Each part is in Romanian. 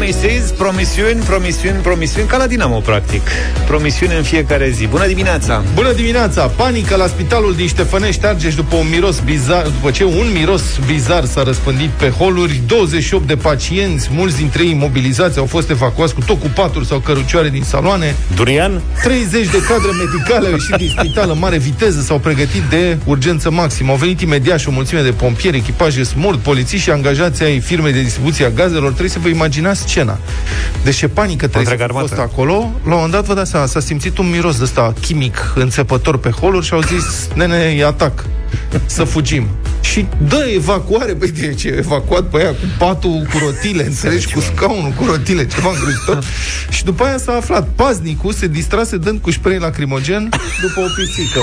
Promises, promisiuni, promisiuni, promisiuni, ca la Dinamo, practic. Promisiuni în fiecare zi. Bună dimineața! Bună dimineața! Panică la spitalul din Ștefănești Argeș după un miros bizar, după ce un miros bizar s-a răspândit pe holuri. 28 de pacienți, mulți dintre ei imobilizați, au fost evacuați cu tot cu paturi sau cărucioare din saloane. Durian? 30 de cadre medicale au ieșit din spital în mare viteză, s-au pregătit de urgență maximă. Au venit imediat și o mulțime de pompieri, echipaje smurt, polițiști și angajații ai firmei de distribuție a gazelor. Trebuie să vă imaginați scena. Deci ce panică trebuie să fi fost acolo. La un moment dat, vă dați seama, s-a simțit un miros de ăsta chimic înțepător pe holuri și au zis, nene, e atac să fugim. Și dă evacuare, băi, de ce evacuat pe aia cu patul cu rotile, înțelegi, cu scaunul cu rotile, ceva îngrozitor. și după aia s-a aflat, paznicul se distrase dând cu spray lacrimogen după o pisică.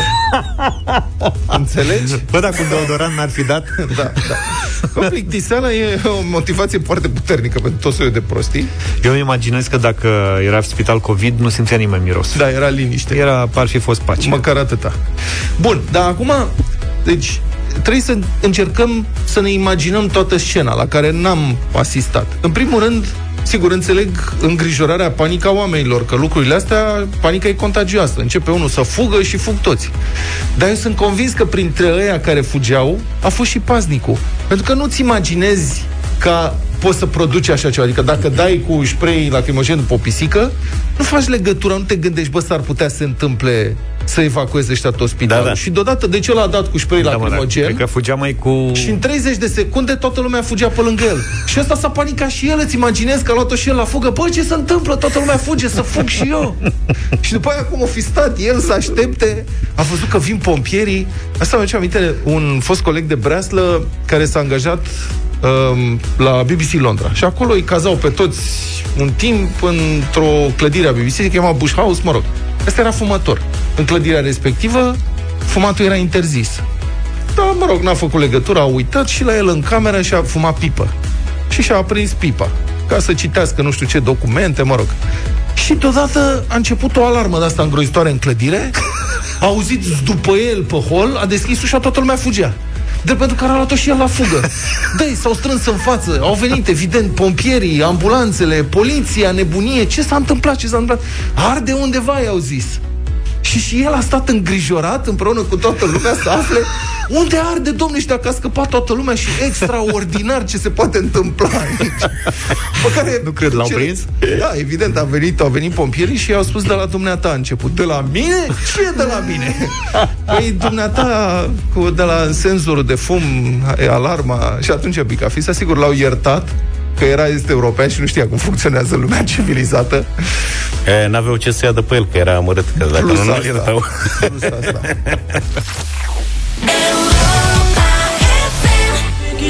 Înțelegi? Bă, dacă un deodorant n-ar fi dat... da, da. O plictiseală e o motivație foarte puternică pentru tot soiul de prostii. Eu îmi imaginez că dacă era spital COVID, nu simțea nimeni miros. Da, era liniște. Era, ar fi fost pace. Măcar atâta. Bun, dar acum, deci, trebuie să încercăm să ne imaginăm toată scena la care n-am asistat. În primul rând, sigur, înțeleg îngrijorarea, panica oamenilor, că lucrurile astea, panica e contagioasă. Începe unul să fugă și fug toți. Dar eu sunt convins că printre ăia care fugeau, a fost și paznicul. Pentru că nu-ți imaginezi ca poți să produci așa ceva. Adică dacă dai cu spray lacrimogen pe o pisică, nu faci legătura, nu te gândești, bă, s-ar putea să se întâmple să evacueze ăștia tot spitalul. Da, da. Și deodată, de ce l-a dat cu spray da, lacrimogen? Mă, că fugea mai cu... Și în 30 de secunde toată lumea fugea pe lângă el. Și ăsta s-a panicat și el, îți imaginezi că a luat-o și el la fugă. Bă, ce se întâmplă? Toată lumea fuge, să fug și eu. și după aia, cum o fi stat el să aștepte, a văzut că vin pompierii. Asta mi-a aminte un fost coleg de breaslă care s-a angajat um, la BBC Londra. Și acolo îi cazau pe toți un timp într-o clădire a BBC, se chema Bush House, mă rog. Asta era fumător. În clădirea respectivă, fumatul era interzis. Da, mă rog, n-a făcut legătura, a uitat și la el în cameră și a fumat pipă. Și și-a aprins pipa ca să citească nu știu ce documente, mă rog. Și deodată a început o alarmă de asta îngrozitoare în clădire, a auzit după el pe hol, a deschis ușa, toată lumea fugea. De pentru că a luat-o și el la fugă. Dă-i, s-au strâns în față, au venit, evident, pompierii, ambulanțele, poliția, nebunie. Ce s-a întâmplat? Ce s-a întâmplat? Arde undeva, i-au zis. Și și el a stat îngrijorat împreună cu toată lumea să afle unde arde, domnule, și dacă a scăpat toată lumea și extraordinar ce se poate întâmpla aici. Pe care, nu cred, l-au ce... prins? Da, evident, a venit, au venit pompierii și i-au spus de la dumneata a început. De la mine? Ce de la mine? Păi dumneata, cu, de la senzorul de fum, alarma, și atunci Bicafisa, sigur, l-au iertat că era este european și nu știa cum funcționează lumea civilizată. E, n-aveau ce să ia de pe el, că era amărât, că dacă Plus nu, nu iertau. Plus asta.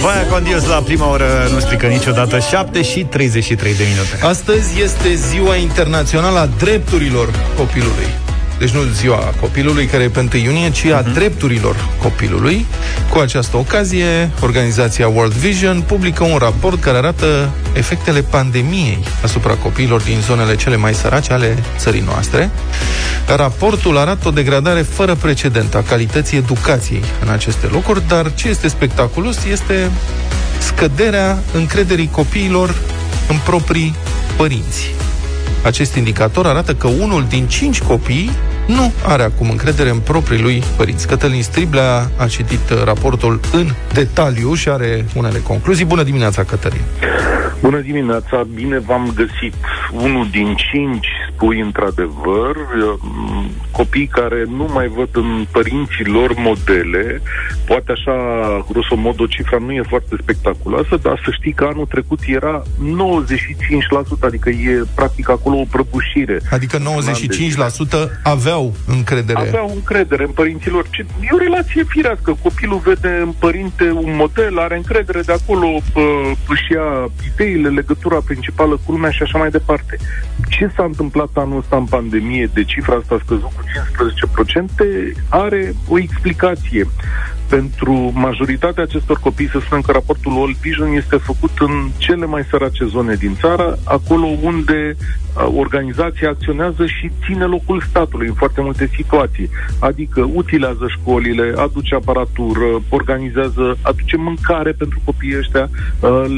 Vaia Condios la prima oră nu strică niciodată 7 și 33 de minute Astăzi este ziua internațională a drepturilor copilului deci nu ziua copilului, care e pe 1 iunie, ci a uh-huh. drepturilor copilului. Cu această ocazie, organizația World Vision publică un raport care arată efectele pandemiei asupra copiilor din zonele cele mai sărace ale țării noastre. Raportul arată o degradare fără precedent a calității educației în aceste locuri, dar ce este spectaculos este scăderea încrederii copiilor în proprii părinți. Acest indicator arată că unul din cinci copii nu are acum încredere în proprii lui părinți. Cătălin Striblea a citit raportul în detaliu și are unele concluzii. Bună dimineața, Cătălin! Bună dimineața, bine v-am găsit. Unul din cinci spui într-adevăr, copii care nu mai văd în părinții lor modele, poate așa, grosomod, o cifra nu e foarte spectaculoasă, dar să știi că anul trecut era 95%, adică e practic acolo o prăbușire. Adică 95% aveau încredere. Aveau încredere în părinților. E o relație firească. Copilul vede în părinte un model, are încredere de acolo, își ia ideile, legătura principală cu lumea și așa mai departe. Ce s-a întâmplat anul ăsta în pandemie, de cifra asta a scăzut cu 15%, are o explicație. Pentru majoritatea acestor copii, să spunem că raportul All Vision este făcut în cele mai sărace zone din țară, acolo unde organizația acționează și ține locul statului în foarte multe situații. Adică utilează școlile, aduce aparatură, organizează, aduce mâncare pentru copiii ăștia,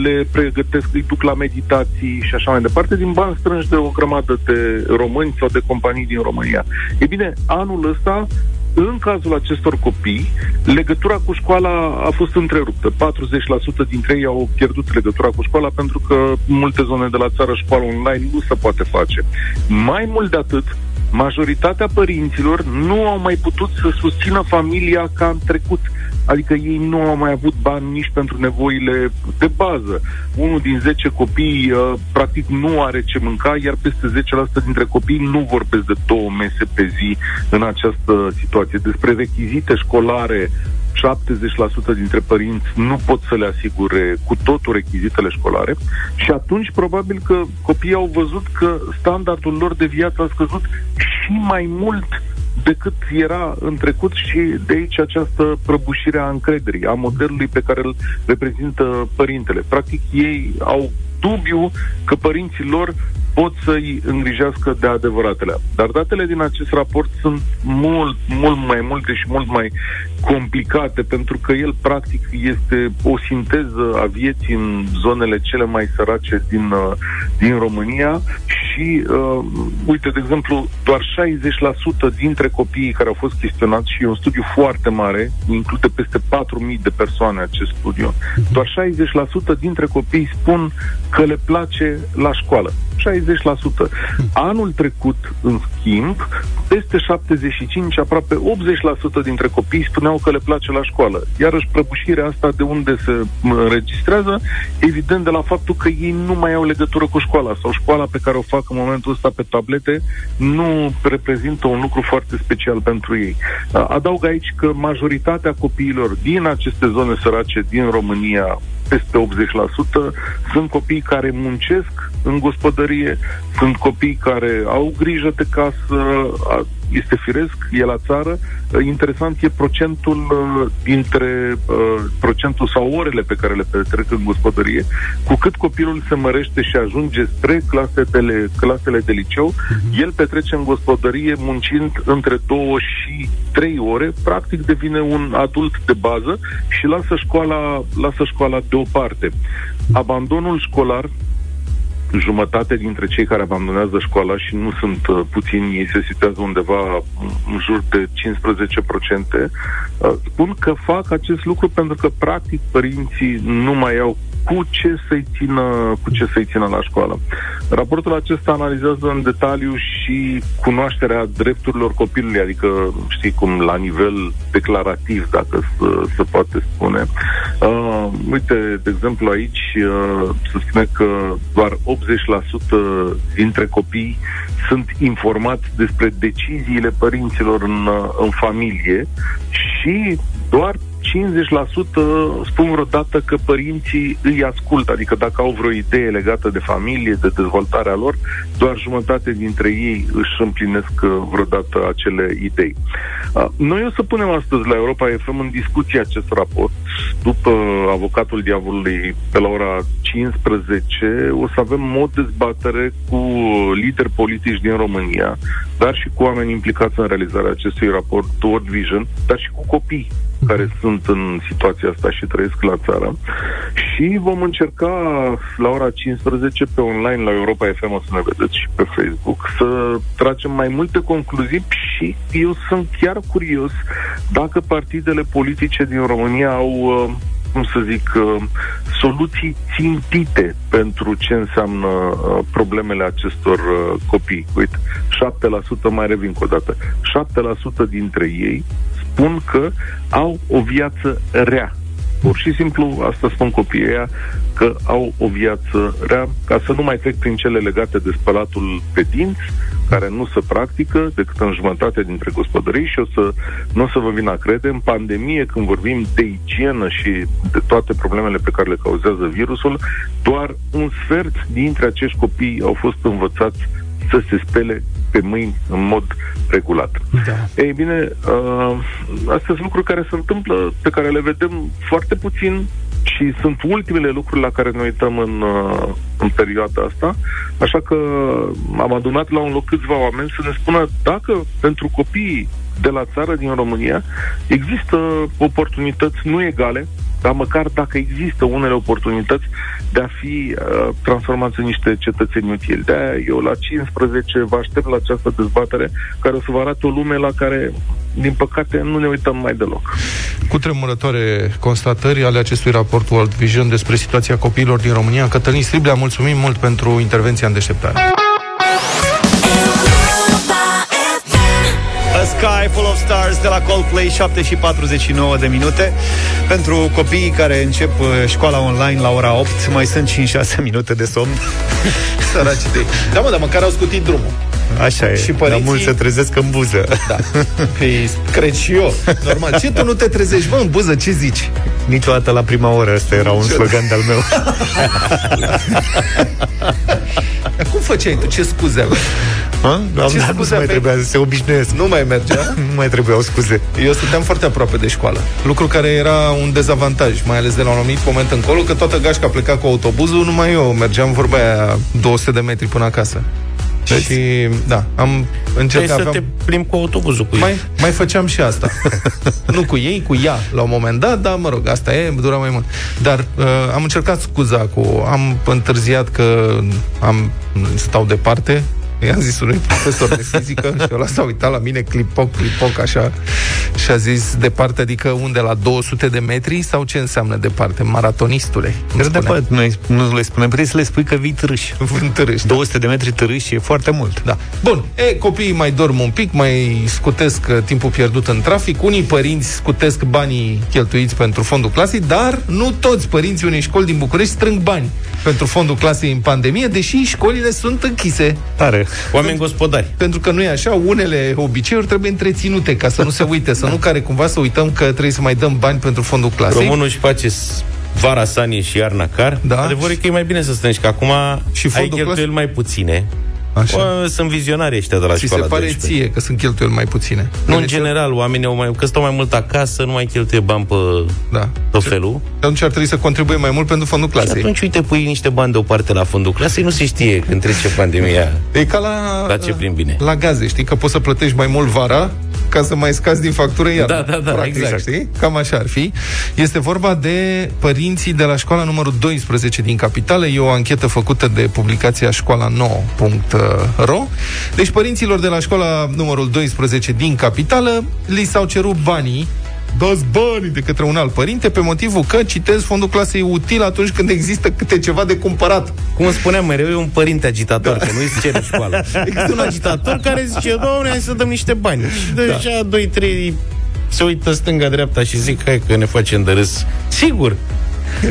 le pregătesc, îi duc la meditații și așa mai departe, din bani strânși de o grămadă de români sau de companii din România. E bine, anul ăsta în cazul acestor copii, legătura cu școala a fost întreruptă. 40% dintre ei au pierdut legătura cu școala pentru că în multe zone de la țară școala online nu se poate face. Mai mult de atât, majoritatea părinților nu au mai putut să susțină familia ca în trecut. Adică ei nu au mai avut bani nici pentru nevoile de bază. Unul din 10 copii uh, practic nu are ce mânca, iar peste 10% dintre copii nu vorbesc de două mese pe zi în această situație. Despre rechizite școlare 70% dintre părinți nu pot să le asigure cu totul rechizitele școlare și atunci probabil că copiii au văzut că standardul lor de viață a scăzut și mai mult decât era în trecut și de aici această prăbușire a încrederii, a modelului pe care îl reprezintă părintele. Practic ei au dubiu că părinții lor pot să-i îngrijească de adevăratele. Dar datele din acest raport sunt mult, mult mai multe și mult mai complicate, pentru că el, practic, este o sinteză a vieții în zonele cele mai sărace din, uh, din România și, uh, uite, de exemplu, doar 60% dintre copiii care au fost chestionați, și e un studiu foarte mare, include peste 4.000 de persoane acest studiu, doar 60% dintre copii spun că le place la școală. 60%. Anul trecut, în schimb, peste 75, aproape 80% dintre copii spuneau că le place la școală. Iarăși prăbușirea asta de unde se înregistrează, evident de la faptul că ei nu mai au legătură cu școala sau școala pe care o fac în momentul ăsta pe tablete nu reprezintă un lucru foarte special pentru ei. Adaug aici că majoritatea copiilor din aceste zone sărace din România peste 80%, sunt copii care muncesc în gospodărie, sunt copii care au grijă de casă, este firesc, e la țară. Interesant e procentul uh, dintre uh, procentul sau orele pe care le petrec în gospodărie. Cu cât copilul se mărește și ajunge spre clasele, clasele de liceu, uh-huh. el petrece în gospodărie muncind între două și trei ore, practic devine un adult de bază și lasă școala, lasă școala deoparte. Abandonul școlar jumătate dintre cei care abandonează școala și nu sunt uh, puțini, ei se situează undeva în jur de 15%, uh, spun că fac acest lucru pentru că practic părinții nu mai au cu ce să-i țină, cu ce să-i țină la școală. Raportul acesta analizează în detaliu și cunoașterea drepturilor copilului, adică, știi cum, la nivel declarativ, dacă se poate spune. Uh, uite, de exemplu, aici uh, se spune că doar 80% dintre copii sunt informați despre deciziile părinților în, uh, în familie și doar 50% spun vreodată că părinții îi ascultă, adică dacă au vreo idee legată de familie, de dezvoltarea lor, doar jumătate dintre ei își împlinesc uh, vreodată acele idei. Uh, noi o să punem astăzi la Europa FM în discuție acest raport, după avocatul diavolului pe la ora 15, o să avem o dezbatere cu lideri politici din România, dar și cu oameni implicați în realizarea acestui raport World Vision, dar și cu copii care sunt în situația asta și trăiesc la țară. Și vom încerca la ora 15 pe online la Europa FM, o să ne vedeți și pe Facebook, să tragem mai multe concluzii și eu sunt chiar curios dacă partidele politice din România au uh, cum să zic, uh, soluții țintite pentru ce înseamnă uh, problemele acestor copii. Uite, 7% mai revin cu o dată. 7% dintre ei spun că au o viață rea. Pur și simplu, asta spun copiii ăia, că au o viață rea, ca să nu mai trec prin cele legate de spălatul pe dinți, care nu se practică decât în jumătate dintre gospodării și o să, nu o să vă vin a crede, în pandemie, când vorbim de igienă și de toate problemele pe care le cauzează virusul, doar un sfert dintre acești copii au fost învățați să se spele pe mâini în mod regulat. Da. Ei bine, uh, astea sunt lucruri care se întâmplă, pe care le vedem foarte puțin și sunt ultimele lucruri la care ne uităm în, uh, în perioada asta, așa că am adunat la un loc câțiva oameni să ne spună dacă pentru copiii de la țară din România există oportunități nu egale, dar măcar dacă există unele oportunități de a fi uh, transformați în niște cetățeni utili. de eu la 15 vă aștept la această dezbatere care o să vă arate o lume la care, din păcate, nu ne uităm mai deloc. Cu tremurătoare constatări ale acestui raport World Vision despre situația copiilor din România, Cătălin Striblea, mulțumim mult pentru intervenția în deșteptare. A Sky Full of Stars de la Coldplay 7 și 49 de minute. Pentru copiii care încep uh, școala online la ora 8 Mai sunt 5-6 minute de somn. Săraci de Da, mă, dar măcar au scutit drumul Așa e, Și și părinții- dar mulți se trezesc în buză Da, păi, cred și eu Normal, ce tu nu te trezești, mă, în buză, ce zici? Niciodată la prima oră, ăsta era un slogan de-al meu Dar cum făceai tu? Ce scuze aveai? Ha? Am, Ce dar nu scuze mai aveai? trebuia să se obișnuiesc Nu mai mergea? Nu mai trebuiau scuze Eu stăteam foarte aproape de școală Lucru care era un dezavantaj Mai ales de la un anumit moment încolo Că toată gașca pleca cu autobuzul Numai eu mergeam vorba aia 200 de metri până acasă Și da, am Trebuie încercat să aveam... te plimbi cu autobuzul cu Mai, ei. mai făceam și asta. nu cu ei, cu ea, la un moment dat, dar mă rog, asta e, dura mai mult. Dar uh, am încercat scuza cu... Am întârziat că am stau departe, I-am zis unui profesor de fizică și ăla s-a uitat la mine clipoc, clipoc, așa și a zis departe, adică unde, la 200 de metri sau ce înseamnă departe? Maratonistule. îmi Dar de spunea. fapt, noi nu le spunem, trebuie să le spui că vii târâși În târâși, 200 de metri târâși e foarte mult Da. Bun, e, copiii mai dorm un pic, mai scutesc uh, timpul pierdut în trafic, unii părinți scutesc banii cheltuiți pentru fondul clasei, dar nu toți părinții unei școli din București strâng bani pentru fondul clasei în pandemie, deși școlile sunt închise. Tare Oameni gospodari. Pentru că nu e așa, unele obiceiuri trebuie întreținute ca să nu se uite, să nu care cumva să uităm că trebuie să mai dăm bani pentru fondul clasei. Românul își face s- vara sanie și iarna car. Da. Adevărul e că e mai bine să strângi, că acum Și ai fondul cheltuieli mai puține. Așa. Bă, sunt vizionari ăștia de la Ți se școala pare 12. ție că sunt cheltuieli mai puține. Nu, în Deci, general, oamenii au mai, că stau mai mult acasă, nu mai cheltuie bani pe Da. tot felul. Atunci ar trebui să contribuie mai mult pentru fondul Și clasei. atunci, uite, pui niște bani deoparte la fondul clasei, nu se știe când trece pandemia. E ca la, La ce prin bine. la gaze, știi? Că poți să plătești mai mult vara ca să mai scazi din factură iar. Da, da, da, Practic, exact. Știi? Cam așa ar fi. Este vorba de părinții de la școala numărul 12 din capitală. E o anchetă făcută de publicația școala nouă.ro. Deci părinților de la școala numărul 12 din capitală li s-au cerut banii dați banii de către un alt părinte pe motivul că, citez, fondul clasei e util atunci când există câte ceva de cumpărat. Cum îmi spuneam mereu, e un părinte agitator, da. că nu-i se cere școală. Există un agitator care zice, doamne, hai să dăm niște bani. Și deja doi, trei se uită stânga-dreapta și zic, hai că ne facem de râs. Sigur.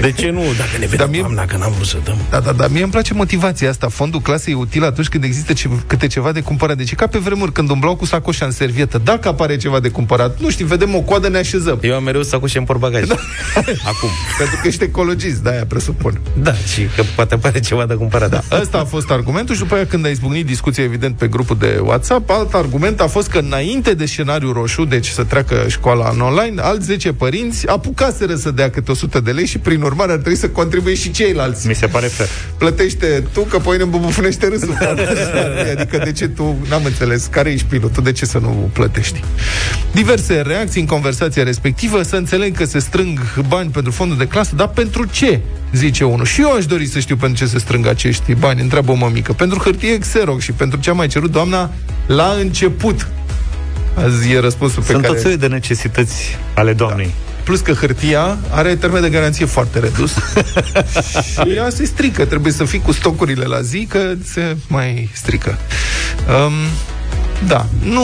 De ce nu? Dacă ne vedem mie- doamna, că n-am vrut să dăm. Da, da, da, mie îmi place motivația asta. Fondul clasei e util atunci când există ce, câte ceva de cumpărat. Deci e ca pe vremuri când umblau cu sacoșa în servietă. Dacă apare ceva de cumpărat, nu știu, vedem o coadă, ne așezăm. Eu am mereu sacoșe în portbagaj. Da. Acum. Pentru că ești ecologist, de-aia presupun. Da, și că poate apare ceva de cumpărat. Da. Ăsta a fost argumentul și după aia când a izbucnit discuția, evident, pe grupul de WhatsApp, alt argument a fost că înainte de scenariul roșu, deci să treacă școala în online, alți 10 părinți apucaseră să dea câte 100 de lei și prin urmare ar trebui să contribuie și ceilalți. Mi se pare fair plătește tu, că pe mine îmi bubufunește râsul. adică de ce tu, n-am înțeles, care ești pilotul, de ce să nu plătești? Diverse reacții în conversația respectivă, să înțeleg că se strâng bani pentru fondul de clasă, dar pentru ce? Zice unul. Și eu aș dori să știu pentru ce se strâng acești bani, întreabă o mămică. Pentru hârtie Xerox și pentru ce a mai cerut doamna la început. Azi e răspunsul pe Sunt care... tot felul de necesități ale doamnei Plus că hârtia are termen de garanție foarte redus și ea se strică. Trebuie să fii cu stocurile la zi, că se mai strică. Um, da, nu,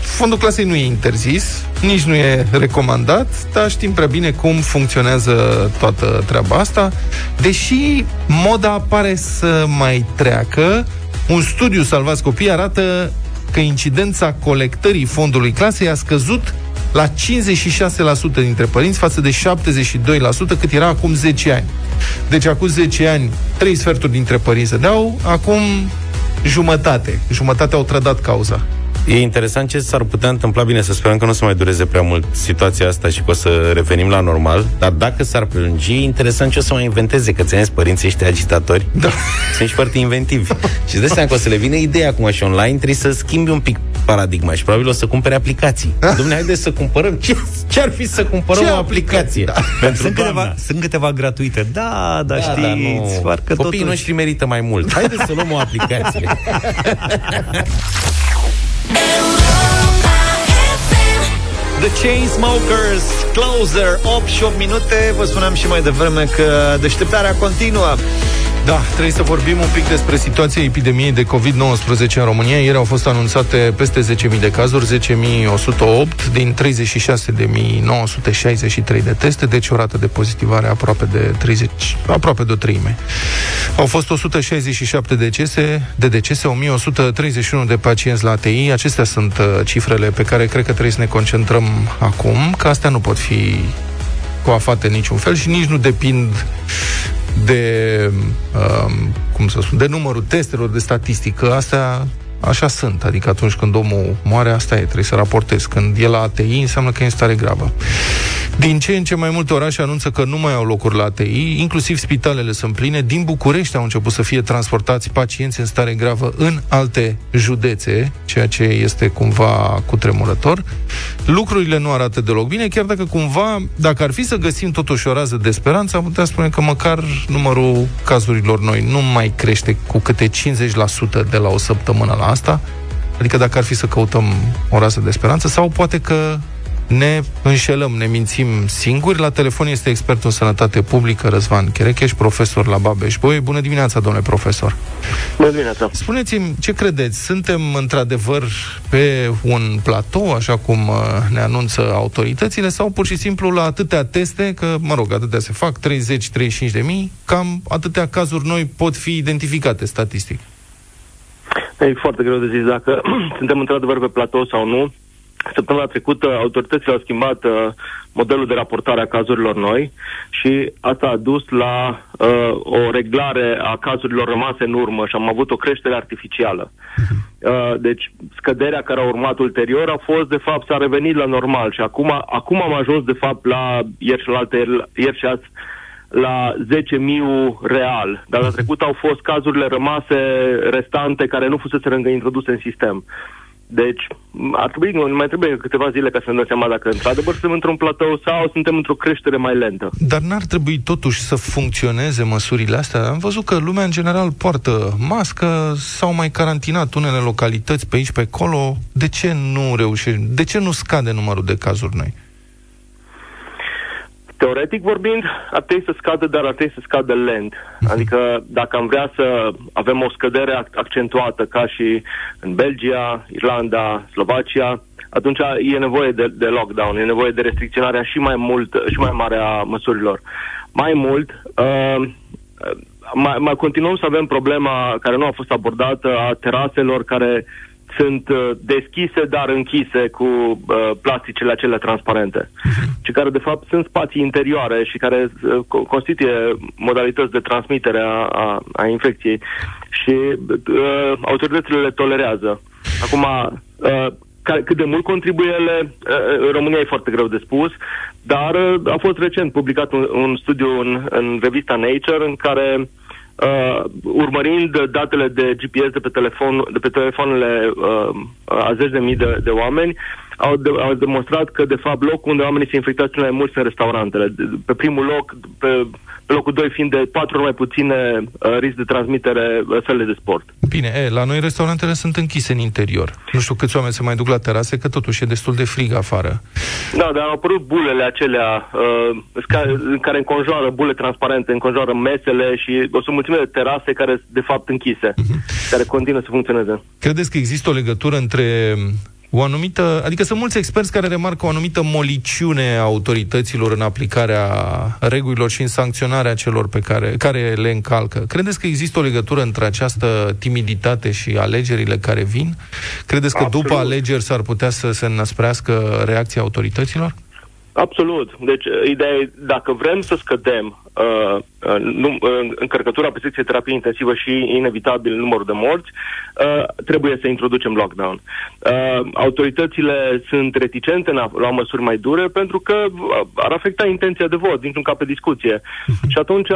fondul clasei nu e interzis, nici nu e recomandat, dar știm prea bine cum funcționează toată treaba asta, deși moda pare să mai treacă. Un studiu Salvați Copii arată că incidența colectării fondului clasei a scăzut la 56% dintre părinți față de 72% cât era acum 10 ani. Deci acum 10 ani, 3 sferturi dintre părinți se dau, acum Jumătate. Jumătate au trădat cauza. E interesant ce s-ar putea întâmpla, bine, să sperăm că nu o să mai dureze prea mult situația asta și că o să revenim la normal, dar dacă s-ar prelungi, e interesant ce o să mai inventeze, că ți părinții ăștia agitatori da. sunt și foarte inventivi. și de seama că o să le vină ideea acum și online, trebuie să schimbi un pic paradigma și probabil o să cumpere aplicații. Da. Dom'le, haideți să cumpărăm. Ce, ce ar fi să cumpărăm ce o aplicație? Da. Pentru sunt, câteva, sunt câteva gratuite. Da, da, da știți, da, nu. Copiii totuși... noștri merită mai mult. Haideți să luăm o aplicație. The Chainsmokers, Closer, 8 și 8 minute Vă spuneam și mai devreme că deșteptarea continuă da, trebuie să vorbim un pic despre situația epidemiei de COVID-19 în România. Ieri au fost anunțate peste 10.000 de cazuri, 10.108 din 36.963 de teste, deci o rată de pozitivare aproape de 30, aproape de o treime. Au fost 167 decese, de decese, 1131 de pacienți la ATI. Acestea sunt uh, cifrele pe care cred că trebuie să ne concentrăm acum, că astea nu pot fi coafate în niciun fel și nici nu depind de, um, cum să spun, de numărul testelor, de statistică, astea așa sunt. Adică atunci când omul moare, asta e, trebuie să raportezi. Când e la ATI, înseamnă că e în stare gravă. Din ce în ce mai multe orașe anunță că nu mai au locuri la ATI, inclusiv spitalele sunt pline. Din București au început să fie transportați pacienți în stare gravă în alte județe, ceea ce este cumva cutremurător. Lucrurile nu arată deloc bine, chiar dacă cumva, dacă ar fi să găsim totuși o rază de speranță, am putea spune că măcar numărul cazurilor noi nu mai crește cu câte 50% de la o săptămână la asta. Adică dacă ar fi să căutăm o rază de speranță, sau poate că ne înșelăm, ne mințim singuri. La telefon este expertul în sănătate publică Răzvan Cherecheș, profesor la Babeș Boi. Bună dimineața, domnule profesor! Bună dimineața! Spuneți-mi, ce credeți? Suntem într-adevăr pe un platou, așa cum uh, ne anunță autoritățile, sau pur și simplu la atâtea teste, că, mă rog, atâtea se fac, 30-35 de mii, cam atâtea cazuri noi pot fi identificate statistic? E foarte greu de zis dacă suntem într-adevăr pe platou sau nu. Săptămâna trecută, autoritățile au schimbat uh, modelul de raportare a cazurilor noi și asta a dus la uh, o reglare a cazurilor rămase în urmă și am avut o creștere artificială. Uh, deci, scăderea care a urmat ulterior a fost, de fapt, s-a revenit la normal și acum, acum am ajuns, de fapt, la ieri și la alte, ieri și azi, la 10.000 real. Dar la trecut au fost cazurile rămase restante care nu fusese încă introduse în sistem. Deci, ar trebui, mai trebuie câteva zile ca să ne dăm seama dacă într-adevăr suntem într-un platou sau suntem într-o creștere mai lentă. Dar n-ar trebui totuși să funcționeze măsurile astea? Am văzut că lumea în general poartă mască, sau mai carantinat unele localități pe aici, pe acolo. De ce nu reușește? De ce nu scade numărul de cazuri noi? Teoretic vorbind, ar trebui să scadă, dar ar trebui să scadă lent. Mhm. Adică dacă am vrea să avem o scădere accentuată ca și în Belgia, Irlanda, Slovacia, atunci e nevoie de, de lockdown, e nevoie de restricționarea și mai mult și mai mare a măsurilor. Mai mult, uh, mai, mai continuăm să avem problema care nu a fost abordată a teraselor care sunt uh, deschise, dar închise cu uh, plasticele acelea transparente, și care de fapt sunt spații interioare și care uh, constituie modalități de transmitere a, a, a infecției și uh, autoritățile le tolerează. Acum, uh, cât de mult contribuie ele, uh, România e foarte greu de spus, dar uh, a fost recent publicat un, un studiu în, în revista Nature în care uh, uh, urmărind datele de GPS de pe, telefon, de pe telefoanele uh, a zeci de mii de, de oameni, au, de, au demonstrat că, de fapt, locul unde oamenii se infectează cel mai mult sunt restaurantele. Pe primul loc, pe, pe locul 2 fiind de patru ori mai puține uh, risc de transmitere uh, sălile de sport. Bine, e, la noi restaurantele sunt închise în interior. Nu știu câți oameni se mai duc la terase, că totuși e destul de frig afară. Da, dar au apărut bulele acelea uh, în care înconjoară bule transparente, înconjoară mesele și o să mulțime de terase care de fapt închise, uh-huh. care continuă să funcționeze. Credeți că există o legătură între o anumită, adică sunt mulți experți care remarcă o anumită moliciune a autorităților în aplicarea regulilor și în sancționarea celor pe care, care le încalcă. Credeți că există o legătură între această timiditate și alegerile care vin? Credeți că Absolut. după alegeri s-ar putea să se năsprească reacția autorităților? Absolut. Deci, ideea e, dacă vrem să scădem uh, uh, num, uh, încărcătura pe secție terapie intensivă și inevitabil numărul de morți, uh, trebuie să introducem lockdown. Uh, autoritățile sunt reticente în a lua măsuri mai dure pentru că ar afecta intenția de vot, dintr-un cap pe discuție. și atunci,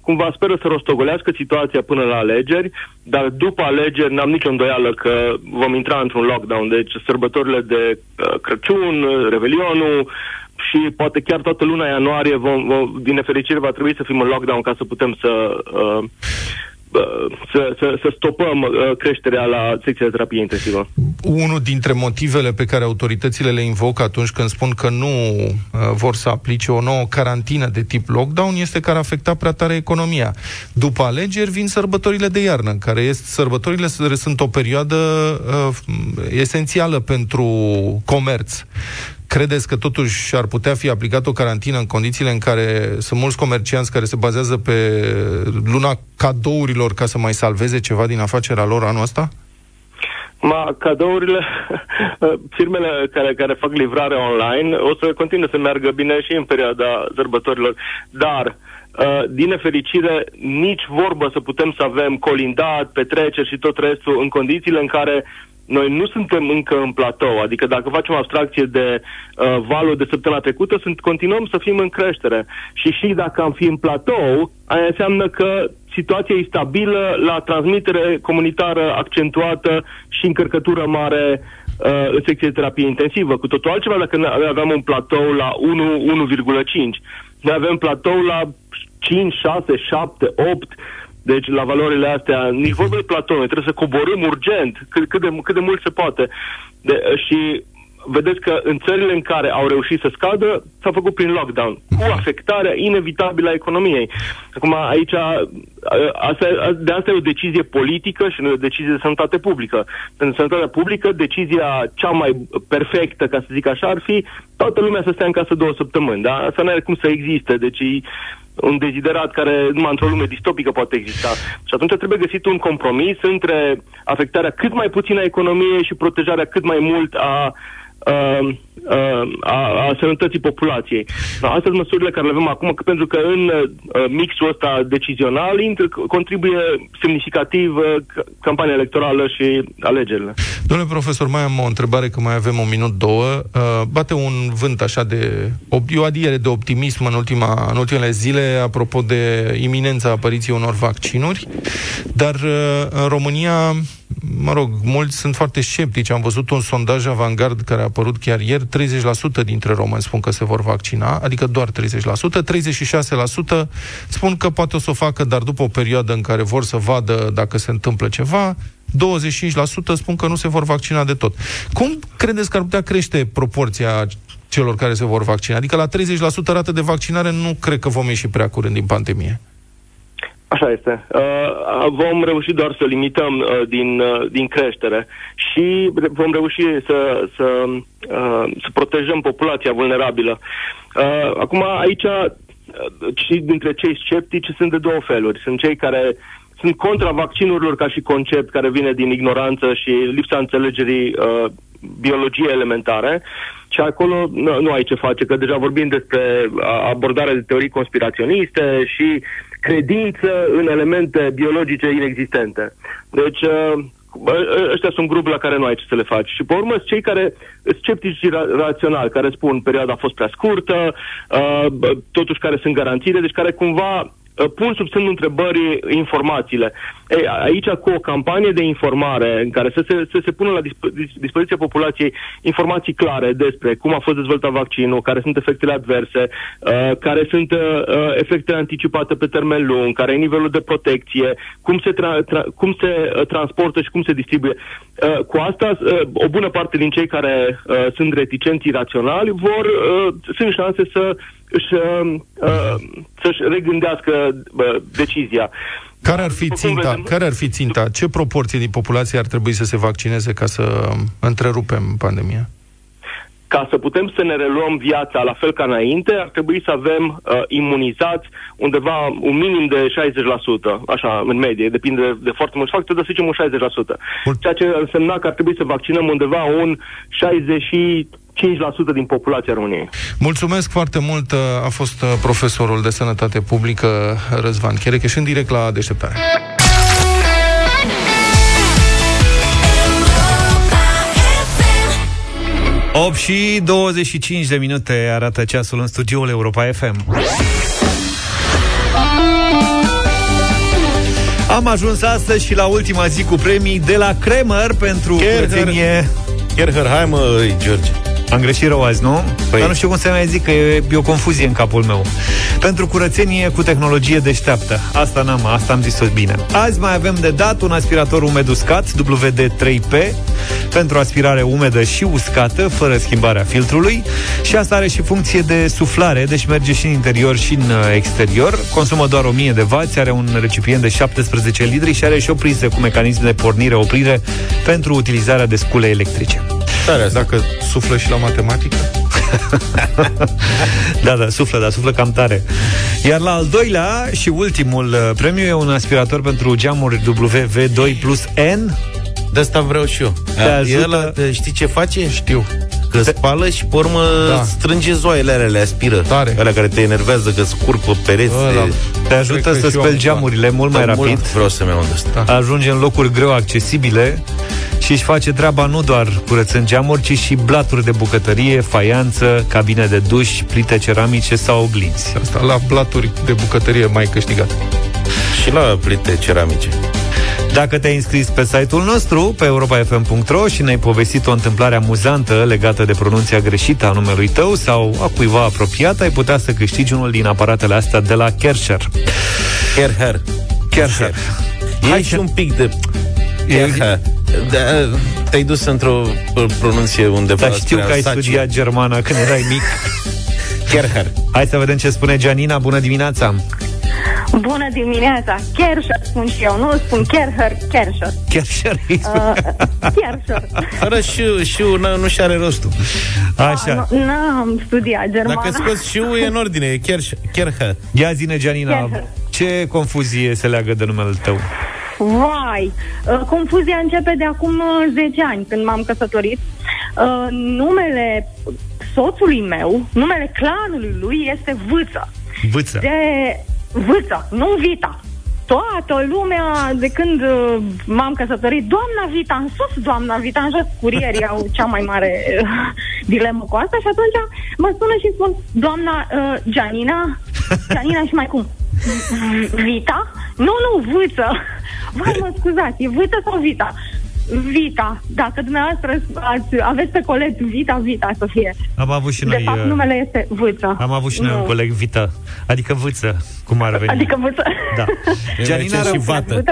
cumva, speră să rostogolească situația până la alegeri, dar după alegeri n-am nicio îndoială că vom intra într-un lockdown. Deci sărbătorile de uh, Crăciun, Revelionul, și poate chiar toată luna ianuarie, vom, vom, din nefericire, va trebui să fim în lockdown ca să putem să... Uh, uh, să, să, să stopăm uh, creșterea la secția de terapie intensivă. Unul dintre motivele pe care autoritățile le invocă atunci când spun că nu uh, vor să aplice o nouă carantină de tip lockdown este că ar afecta prea tare economia. După alegeri vin sărbătorile de iarnă, care este, sărbătorile sunt o perioadă uh, esențială pentru comerț. Credeți că totuși ar putea fi aplicat o carantină în condițiile în care sunt mulți comercianți care se bazează pe luna cadourilor ca să mai salveze ceva din afacerea lor anul ăsta? Ma, cadourile, firmele care, care fac livrare online o să continue să meargă bine și în perioada sărbătorilor, dar Uh, din nefericire, nici vorbă să putem să avem colindat, petreceri și tot restul în condițiile în care noi nu suntem încă în platou, adică dacă facem abstracție de uh, valul de săptămâna trecută, sunt, continuăm să fim în creștere. Și și dacă am fi în platou, aia înseamnă că situația e stabilă la transmitere comunitară accentuată și încărcătură mare uh, în secție de terapie intensivă. Cu totul altceva dacă noi aveam un platou la 1, 1,5. Noi avem platou la 5, 6, 7, 8 deci, la valorile astea, nici vorbă de platone, trebuie să coborâm urgent, cât, cât, de, cât de mult se poate. De, și vedeți că în țările în care au reușit să scadă, s-a făcut prin lockdown, cu afectarea inevitabilă a economiei. Acum, aici, asta, de asta e o decizie politică și nu e o decizie de sănătate publică. În sănătatea publică, decizia cea mai perfectă, ca să zic așa, ar fi toată lumea să stea în casă două săptămâni, da? Asta nu are cum să existe, deci un deziderat care numai într-o lume distopică poate exista. Și atunci trebuie găsit un compromis între afectarea cât mai puțină a economiei și protejarea cât mai mult a uh, uh, a, a sănătății populației. Astea sunt măsurile care le avem acum, că pentru că în uh, mixul ăsta decizional intră, contribuie semnificativ uh, campania electorală și alegerile. Domnule profesor, mai am o întrebare, că mai avem un minut, două. Uh, bate un vânt așa de... o adiere de optimism în, ultima, în ultimele zile apropo de iminența apariției unor vaccinuri, dar uh, în România mă rog, mulți sunt foarte sceptici. Am văzut un sondaj avangard care a apărut chiar ieri, 30% dintre români spun că se vor vaccina, adică doar 30%, 36% spun că poate o să o facă, dar după o perioadă în care vor să vadă dacă se întâmplă ceva, 25% spun că nu se vor vaccina de tot. Cum credeți că ar putea crește proporția celor care se vor vaccina? Adică la 30% rată de vaccinare nu cred că vom ieși prea curând din pandemie. Așa este. Uh, vom reuși doar să limităm uh, din, uh, din creștere și vom reuși să, să, uh, să protejăm populația vulnerabilă. Uh, acum, aici, uh, și dintre cei sceptici sunt de două feluri. Sunt cei care sunt contra vaccinurilor ca și concept care vine din ignoranță și lipsa înțelegerii uh, biologie elementare și acolo nu, nu ai ce face, că deja vorbim despre abordarea de teorii conspiraționiste și credință în elemente biologice inexistente. Deci, uh, ăștia sunt grupul la care nu ai ce să le faci. Și pe urmă sunt cei care sunt sceptici ra- raționali, care spun perioada a fost prea scurtă, uh, totuși care sunt garanțiile, deci care cumva Uh, pun sub semnul întrebării informațiile. Ei, aici, cu o campanie de informare în care să se, să se pună la disp- dispoziția populației informații clare despre cum a fost dezvoltat vaccinul, care sunt efectele adverse, uh, care sunt uh, uh, efectele anticipate pe termen lung, care e nivelul de protecție, cum se, tra- tra- cum se uh, transportă și cum se distribuie. Uh, cu asta, uh, o bună parte din cei care uh, sunt reticenți iraționali vor, uh, sunt șanse să își, uh, uh, să-și regândească uh, decizia. Care ar fi ținta? Care ar fi ținta? Ce proporție din populație ar trebui să se vaccineze ca să întrerupem pandemia? Ca să putem să ne reluăm viața la fel ca înainte, ar trebui să avem uh, imunizați undeva un minim de 60%, așa, în medie, depinde de, de foarte mulți factori, dar să zicem un 60%. Ceea ce însemna că ar trebui să vaccinăm undeva un 60 5% din populația României. Mulțumesc foarte mult. A fost uh, profesorul de sănătate publică Răzvan Cherecheș și în direct la deșteptare. 8 și 25 de minute arată ceasul în studioul Europa FM. Am ajuns astăzi și la ultima zi cu premii de la Kremer pentru curățenie. Kerher, hai mă, George. Am greșit rău azi, nu? Păi... Dar nu știu cum să mai zic, că e, e o confuzie în capul meu. Pentru curățenie cu tehnologie deșteaptă. Asta n-am, asta am zis-o bine. Azi mai avem de dat un aspirator umed uscat, WD-3P, pentru aspirare umedă și uscată, fără schimbarea filtrului. Și asta are și funcție de suflare, deci merge și în interior și în uh, exterior. Consumă doar 1000 de W, are un recipient de 17 litri și are și o priză cu mecanism de pornire-oprire pentru utilizarea de scule electrice. Tare, dacă suflă și la matematică? da, da, suflă, dar suflă cam tare. Iar la al doilea și ultimul uh, premiu e un aspirator pentru geamuri WV2 plus N. De asta vreau și eu. Te ajută... El, știi ce face? Știu. Că spală și pe urmă da. strânge zoaiele alea, le aspiră. Tare. Alea care te enervează, că scurpă pereți. Da, da. Te ajută să speli geamurile mult mai rapid. Mult vreau să-mi iau da. Ajunge în locuri greu accesibile și își face treaba nu doar curățând geamuri, ci și blaturi de bucătărie, faianță, cabine de duș, plite ceramice sau oglinzi. Asta la blaturi de bucătărie mai câștigat. Și la plite ceramice. Dacă te-ai înscris pe site-ul nostru, pe europafm.ro și ne-ai povestit o întâmplare amuzantă legată de pronunția greșită a numelui tău sau a cuiva apropiat, ai putea să câștigi unul din aparatele astea de la Kersher. Kerher. Kersher. Hai și un pic de... Kerher. Da, te-ai dus într-o pronunție undeva Dar știu că ai studiat germana când erai mic. Kerher. Hai să vedem ce spune Gianina. Bună dimineața! Bună dimineața! Kersher spun și eu, nu spun Kerher, Kersher. Kersher uh, Kersher. Fără și, și nu, nu și are rostul. Așa. Nu am studiat germană. Dacă scoți și e în ordine, e Kersher. Kerher. Ia zine, Gianina, Kerher. ce confuzie se leagă de numele tău? Vai, uh, confuzia începe de acum 10 uh, ani, când m-am căsătorit. Uh, numele soțului meu, numele clanului lui este Vâță. Vâță. De Vâță, nu Vita. Toată lumea, de când m-am căsătorit, doamna Vita în sus, doamna Vita în jos, curierii au cea mai mare dilemă cu asta și atunci mă sună și spun, doamna uh, Gianina, Gianina și mai cum? Vita? Nu, nu, Vâță. Vai, mă scuzați, e Vâță sau Vita? Vita. Dacă dumneavoastră ați, aveți pe coleg Vita, Vita să fie. Am avut și noi... De fapt, uh, numele este Vâță. Am avut și noi nu. un coleg Vita. Adică Vâță, cum ar veni. Adică Vâță. Da. Gianina și Vată.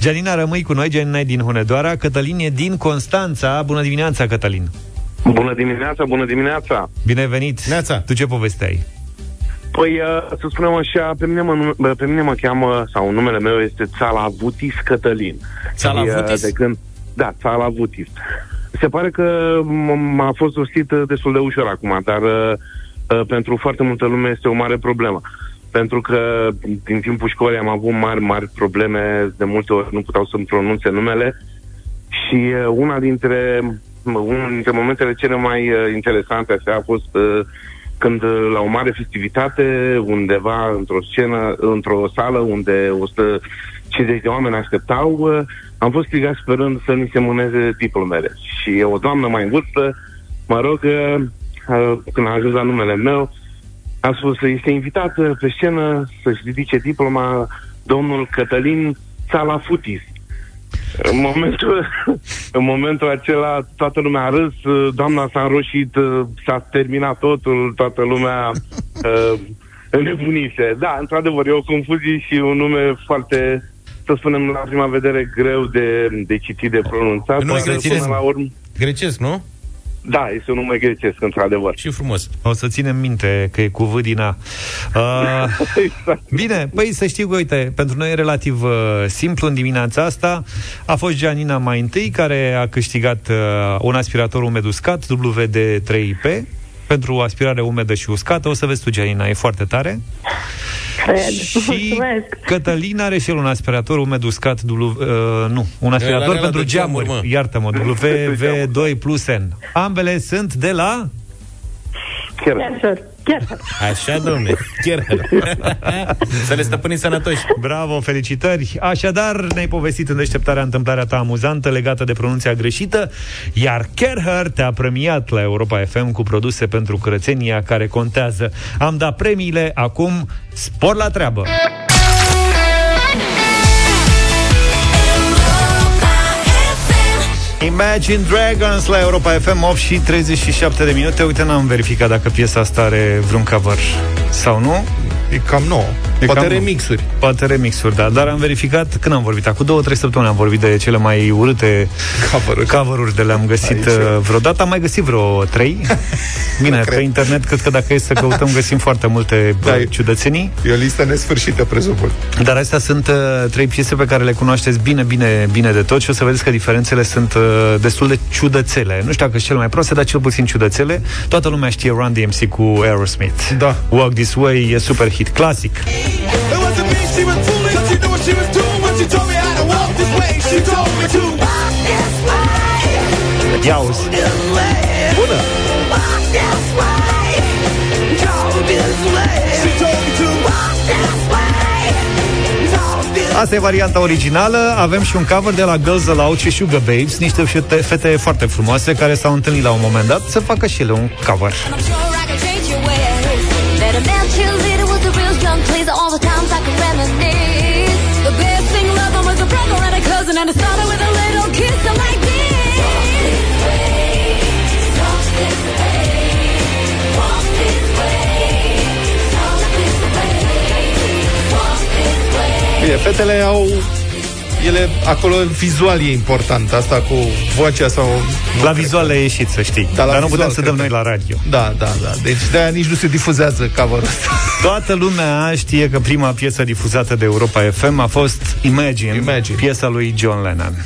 Gianina, rămâi cu noi. Gianina e din Hunedoara. Cătălin e din Constanța. Bună dimineața, Cătălin. Bună dimineața, bună dimineața. Bine venit. Neața. Tu ce poveste ai? Păi, uh, să spunem așa, pe mine, mă, pe mine mă cheamă, sau numele meu este Țala Vutis Cătălin. Țala uh, Vutis? De când, da, Țala Vutis. Se pare că m-a fost rostit uh, destul de ușor acum, dar uh, pentru foarte multă lume este o mare problemă. Pentru că din timpul școlii am avut mari, mari probleme, de multe ori nu puteau să-mi pronunțe numele și uh, una dintre, unul dintre momentele cele mai uh, interesante așa a fost uh, când uh, la o mare festivitate, undeva într-o scenă, într-o sală unde 150 de oameni așteptau, uh, am fost strigat sperând să mi se mâneze diplomele. Și o doamnă mai în vârstă, mă rog, uh, când a ajuns la numele meu, a spus, este invitată pe scenă să-și ridice diploma domnul Cătălin Țalafutis. În momentul, în momentul acela toată lumea a râs, doamna s-a înroșit, s-a terminat totul, toată lumea uh, înnebunise. Da, într-adevăr, e o confuzie și un nume foarte, să spunem, la prima vedere greu de, de citit, de pronunțat. Nu e la urmă... Grecesc, nu? Da, este un nume grecesc, într-adevăr. Și frumos. O să ținem minte că e cu V din A. Uh, exact. Bine, păi să știi că, uite, pentru noi e relativ uh, simplu în dimineața asta. A fost Gianina mai întâi, care a câștigat uh, un aspirator umed uscat, WD3IP, pentru aspirare umedă și uscată. O să vezi tu, Gianina, e foarte tare. Cred. Și Mulțumesc. Cătălin are și el un aspirator umed uscat, w, uh, nu, un aspirator Ăla pentru de geamuri, geamuri, mă. iartă-mă, WV2 plus N. Ambele sunt de la... Chiar. Chiar, chiar. Așa, domne, chiar. Să le stăpânim sănătoși. Bravo, felicitări! Așadar, ne-ai povestit în deșteptarea întâmplarea ta amuzantă legată de pronunția greșită, iar Kerher te-a premiat la Europa FM cu produse pentru curățenia care contează. Am dat premiile, acum spor la treabă! Imagine Dragons la Europa FM 8 și 37 de minute Uite, n-am verificat dacă piesa asta are vreun cover Sau nu? E cam nouă. E Poate cam- remixuri. Poate remixuri, da Dar am verificat, când am vorbit? Cu două, trei săptămâni am vorbit de cele mai urâte Cover-uri. cover-uri de le-am găsit Aici. uh, vreodată Am mai găsit vreo trei Bine, cred. pe internet cred că dacă e să căutăm Găsim foarte multe Da, da, e- ciudățenii E o listă nesfârșită, presupun. Dar astea sunt uh, trei piese pe care le cunoașteți bine, bine, bine de tot Și o să vedeți că diferențele sunt uh, destul de ciudățele Nu știu dacă sunt cele mai proaste, dar cel puțin ciudățele Toată lumea știe Run DMC cu Aerosmith Da. Walk This Way e super hit, clasic It wasn't me she was fooling, cause she knew what she was doing when she told me how to walk this way. She told me to walk this way, Ia uzi Bună! walk this way, talk this way. She told me to. Walk this way, talk this Asta e varianta originală. Avem și un cover de la Girls Aloud și Sugar Babes Niște fete, fete foarte frumoase Care s-au întâlnit la un moment dat Să facă și ele un cover young pleaser. All the times I can reminisce. The best thing loving was a brother and a cousin, and it started with a little kiss. Like this. Fetele au... Ele, acolo vizual e important Asta cu vocea sau... La vizual a ieșit, să știi Da, la Dar nu vizual, putem să dăm cred noi că- la radio Da, da, da Deci de-aia nici nu se difuzează cover Toată lumea știe că prima piesă difuzată de Europa FM a fost Imagine, Imagine. piesa lui John Lennon.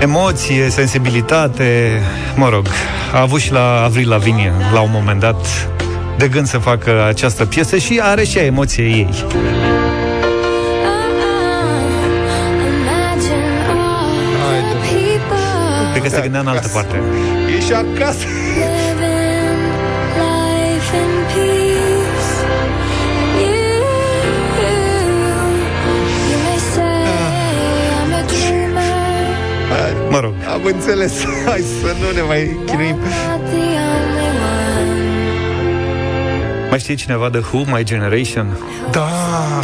Emoție, sensibilitate, mă rog, a avut și la Avril Lavigne la un moment dat de gând să facă această piesă și are și ea emoție ei. Imagine all Haide. the people Cred că se gândea în altă parte. E și acasă Am înțeles Hai să nu ne mai chinuim not the only one. mai știe cineva de Who, My Generation? Da,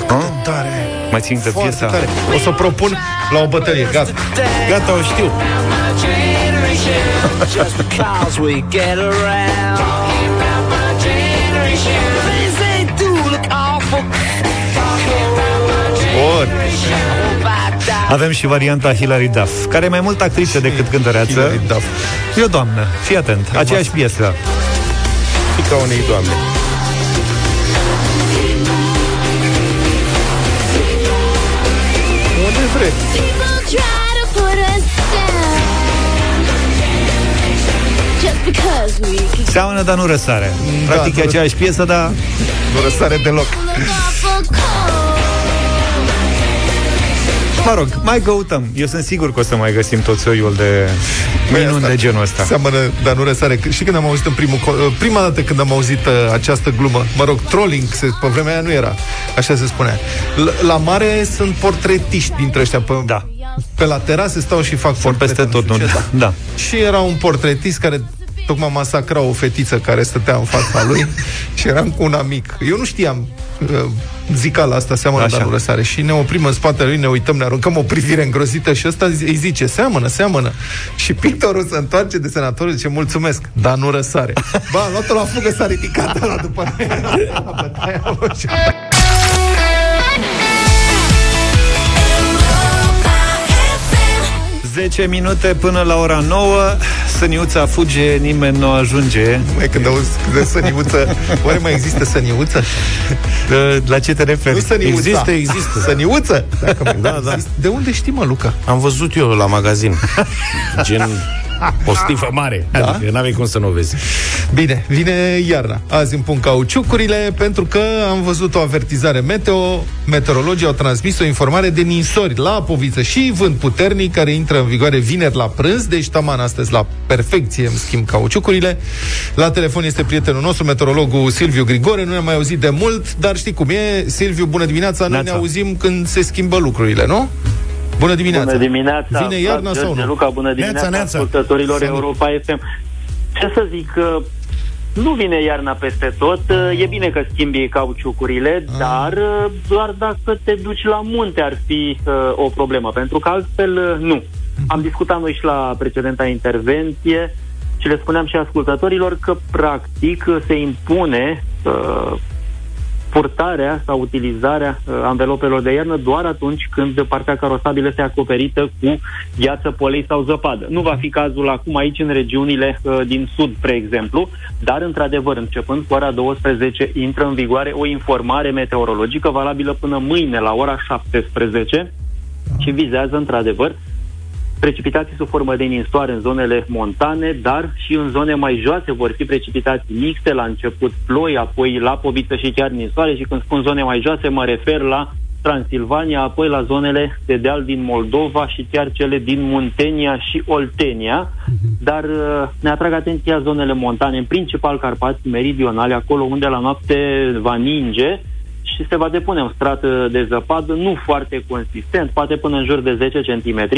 cât de tare Mai țin de Foarte piesa? tare O să o propun la o bătălie, gata Gata, o știu. My generation, just because we get around. My generation, things they do look awful. Bun Avem și varianta Hilary Duff, care e mai mult actriță decât cântăreață. Hilary Duff. E o doamnă, fii atent, aceeași piesă. Fica unei doamne. Unde vreți? People try to put us down just because we can Seamănă, dar nu răsare. Practic nu e aceeași piesă, dar Nu răsare deloc look awful cold. Mă rog, mai căutăm. Eu sunt sigur că o să mai găsim tot soiul de minuni asta de genul ăsta. Seamănă, dar nu răsare Și când am auzit în primul co- Prima dată când am auzit uh, această glumă Mă rog, trolling, se, pe vremea aia nu era Așa se spunea L- La mare sunt portretiști dintre ăștia pe, Da. pe la terase stau și fac Sunt portrete, peste nu tot. știu Nu? ce, da. Da. Și era un portretist care tocmai masacra o fetiță care stătea în fața lui și eram cu un amic. Eu nu știam uh, zicala asta seamănă, Așa. dar nu răsare. Și ne oprim în spatele lui, ne uităm, ne aruncăm o privire îngrozită și ăsta zi- îi zice, seamănă, seamănă. Și pictorul se întoarce de senator zice, mulțumesc, dar nu răsare. Ba, am luat-o la fugă, s-a ridicat la după noi. 10 minute până la ora 9 Săniuța fuge, nimeni nu ajunge Mai când auzi de săniuță, oare mai există săniuță? De- La ce te referi? Nu săniuța. Există, există. Săniuță? Dacă mai Da, da. există. De unde știi, mă, Luca? Am văzut eu la magazin. Gen o stifă mare. Da? Adică n-avei cum să nu o vezi. Bine, vine iarna. Azi îmi pun cauciucurile pentru că am văzut o avertizare meteo. Meteorologii au transmis o informare de ninsori la Poviță și vânt puternic care intră în vigoare vineri la prânz, deci taman astăzi la perfecție îmi schimb cauciucurile. La telefon este prietenul nostru, meteorologul Silviu Grigore, nu ne-am mai auzit de mult, dar știi cum e. Silviu, bună dimineața, noi ne Neața. auzim când se schimbă lucrurile, nu? Bună dimineața! Bună dimineața! Vine iarna Vlad sau George, nu? Luca, bună dimineața, Neața, neața. ascultătorilor Salut. Europa FM. Ce să zic, că nu vine iarna peste tot, e bine că schimbi cauciucurile, Ah. dar doar dacă te duci la munte ar fi uh, o problemă, pentru că altfel uh, nu. Am discutat noi și la precedenta intervenție și le spuneam și ascultătorilor că practic se impune uh, purtarea sau utilizarea uh, anvelopelor de iarnă doar atunci când partea carosabilă este acoperită cu gheață, polei sau zăpadă. Nu va fi cazul acum aici în regiunile uh, din sud, pre exemplu, dar într-adevăr, începând cu ora 12, intră în vigoare o informare meteorologică valabilă până mâine la ora 17 și vizează într-adevăr precipitații sub formă de ninsoare în zonele montane, dar și în zone mai joase vor fi precipitații mixte, la început. Ploi, apoi la poviță și chiar ninsoare și când spun zone mai joase mă refer la Transilvania, apoi la zonele de deal din Moldova și chiar cele din Muntenia și Oltenia, dar uh, ne atrag atenția zonele montane, în principal Carpați meridionale, acolo unde la noapte va ninge și se va depune un strat uh, de zăpadă, nu foarte consistent, poate până în jur de 10 cm,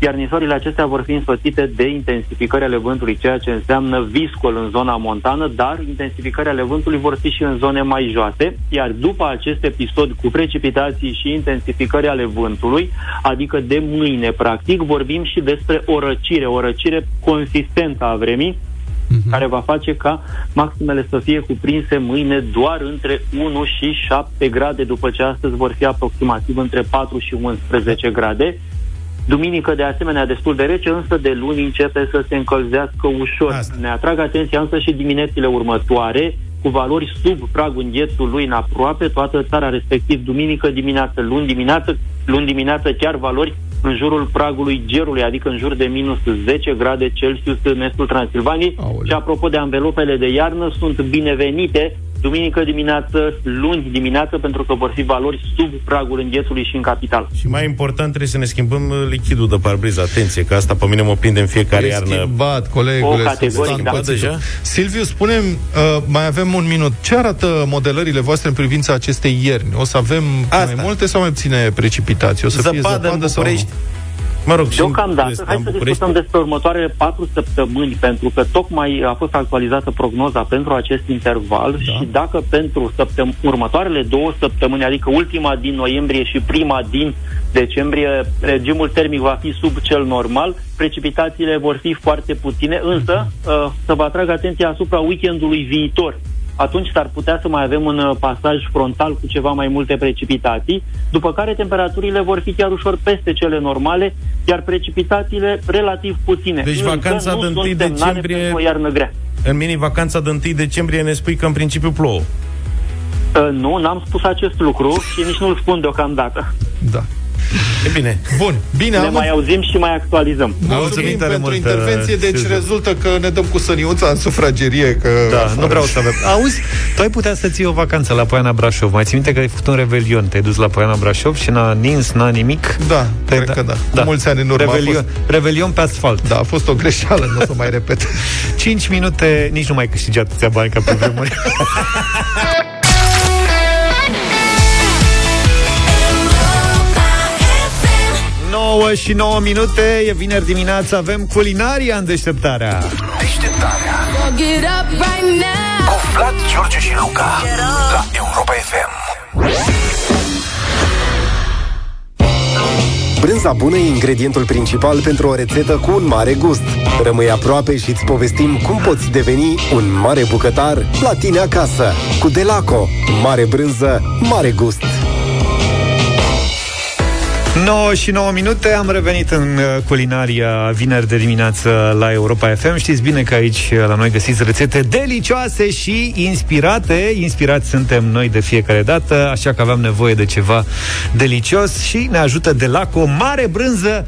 iar ninsorile acestea vor fi însoțite de intensificări ale vântului, ceea ce înseamnă viscol în zona montană, dar intensificări ale vântului vor fi și în zone mai joase, iar după acest episod cu precipitații și intensificări ale vântului, adică de mâine, practic, vorbim și despre o răcire, o răcire consistentă a vremii, care va face ca maximele să fie cuprinse mâine doar între 1 și 7 grade, după ce astăzi vor fi aproximativ între 4 și 11 grade. Duminică, de asemenea, destul de rece, însă de luni începe să se încălzească ușor. Asta. Ne atrag atenția însă și diminețile următoare, cu valori sub pragul înghețului în aproape toată țara, respectiv duminică dimineață, luni dimineață, luni dimineață chiar valori în jurul pragului gerului, adică în jur de minus 10 grade Celsius în estul Transilvaniei. Aoleu. Și apropo de anvelopele de iarnă, sunt binevenite duminică dimineață, luni dimineață, pentru că vor fi valori sub pragul înghețului și în capital. Și mai important, trebuie să ne schimbăm uh, lichidul de parbriz. Atenție, că asta pe mine mă prinde în fiecare E iarnă. schimbat, colegule. O sunt categorie, stan da. pățitul. Deja? Silviu, spunem, uh, mai avem un minut. Ce arată modelările voastre în privința acestei ierni? O să avem Asta. mai multe sau mai puține precipitații? O să fie Zăpadă zăpadă în sau București. nu? Mă rog, și Deocamdată, în, hai în să București. discutăm despre următoarele patru săptămâni, pentru că tocmai a fost actualizată prognoza pentru acest interval da. și dacă pentru săptăm- următoarele două săptămâni, adică ultima din noiembrie și prima din decembrie, regimul termic va fi sub cel normal, precipitațiile vor fi foarte puține, însă uh, să vă atrag atenția asupra weekendului viitor atunci s-ar putea să mai avem un uh, pasaj frontal cu ceva mai multe precipitații, după care temperaturile vor fi chiar ușor peste cele normale, iar precipitațiile relativ puține. Deci Însă vacanța nu de sunt 1 semnale decembrie- pentru o iarnă grea. În mini-vacanța de 1 decembrie ne spui că în principiu plouă. Uh, nu, n-am spus acest lucru și nici nu-l spun deocamdată. Da. E bine. Bun, bine, Ne am mai auzim și mai actualizăm. Mulțumim Mulțumim tare pentru mult, intervenție, uh, deci Silviu. rezultă că ne dăm cu săniuța în sufragerie, că... Da, nu vreau să avem. Auzi, tu ai putea să ții o vacanță la Poiana Brașov. Mai ții minte că ai făcut un revelion, te-ai dus la Poiana Brașov și n-a nins, n-a nimic? Da, Te- cred că da. Cu mulți ani în urmă a Revelion, revelion pe asfalt. Da, a fost o greșeală, nu o să mai repet. 5 minute, nici nu mai câștigi atâția bani ca pe vremuri. 9 și 9 minute, e vineri dimineața, avem culinaria în deșteptarea. Deșteptarea Get up right now. cu Vlad, George și Luca la Europa FM. Brânza bună e ingredientul principal pentru o rețetă cu un mare gust. Rămâi aproape și îți povestim cum poți deveni un mare bucătar la tine acasă. Cu Delaco. Mare brânză, mare gust. 9 și 9 minute, am revenit în uh, culinaria vineri de dimineață la Europa FM. Știți bine că aici uh, la noi găsiți rețete delicioase și inspirate. Inspirați suntem noi de fiecare dată, așa că aveam nevoie de ceva delicios și ne ajută de la cu o mare brânză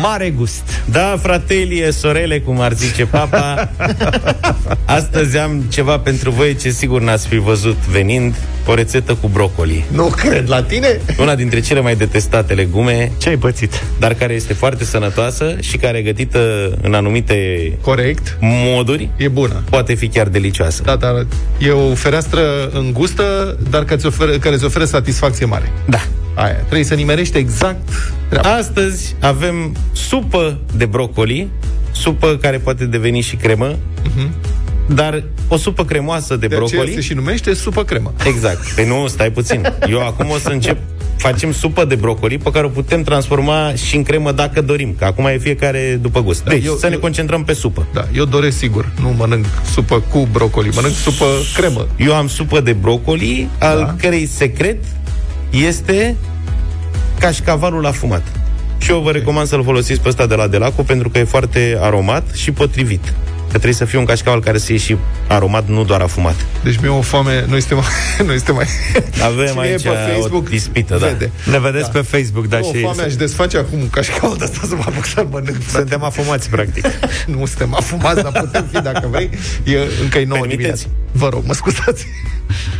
mare gust. Da, fratelie, sorele, cum ar zice papa Astăzi am ceva pentru voi ce sigur n-ați fi văzut venind O rețetă cu brocoli Nu cred, la tine? Una dintre cele mai detestate legume Ce ai pățit? Dar care este foarte sănătoasă Și care e gătită în anumite Corect. moduri E bună. Poate fi chiar delicioasă Da, dar e o fereastră îngustă, dar care îți oferă, care îți oferă satisfacție mare. Da Aia. Trebuie să nimerești exact treaba. Astăzi avem supă de brocoli Supă care poate deveni și cremă Dar o supă cremoasă de, Mhm. De aceea brocoli se și numește supă cremă. Exact. Păi nu, stai puțin. Eu acum o să încep facem supă de brocoli pe care o putem transforma și în cremă dacă dorim, că acum e fiecare după gust. Da, deci, eu- să ne eu- concentrăm pe supă. Da, eu doresc sigur. Nu mănânc supă cu brocoli, mănânc supă cremă. Eu am supă de brocoli, al Da. cărei secret este cașcavalul afumat. Și eu vă recomand să-l folosiți pe ăsta de la Delaco pentru că e foarte aromat și potrivit. Că trebuie să fie un cașcaval care să fie și aromat, nu doar afumat. Deci mi-e o foame, noi suntem, noi suntem mai... Avem Cine aici e pe Facebook, o dispită, da. vede. Ne vedeți pe Facebook, da, o și foame aș desface acum un cașcaval de asta să mă apuc să-l mănânc. suntem afumați, practic. Nu suntem afumați, dar putem fi dacă vrei. E încă e 9 Permiteți. dimineața. Vă rog, mă scuzați.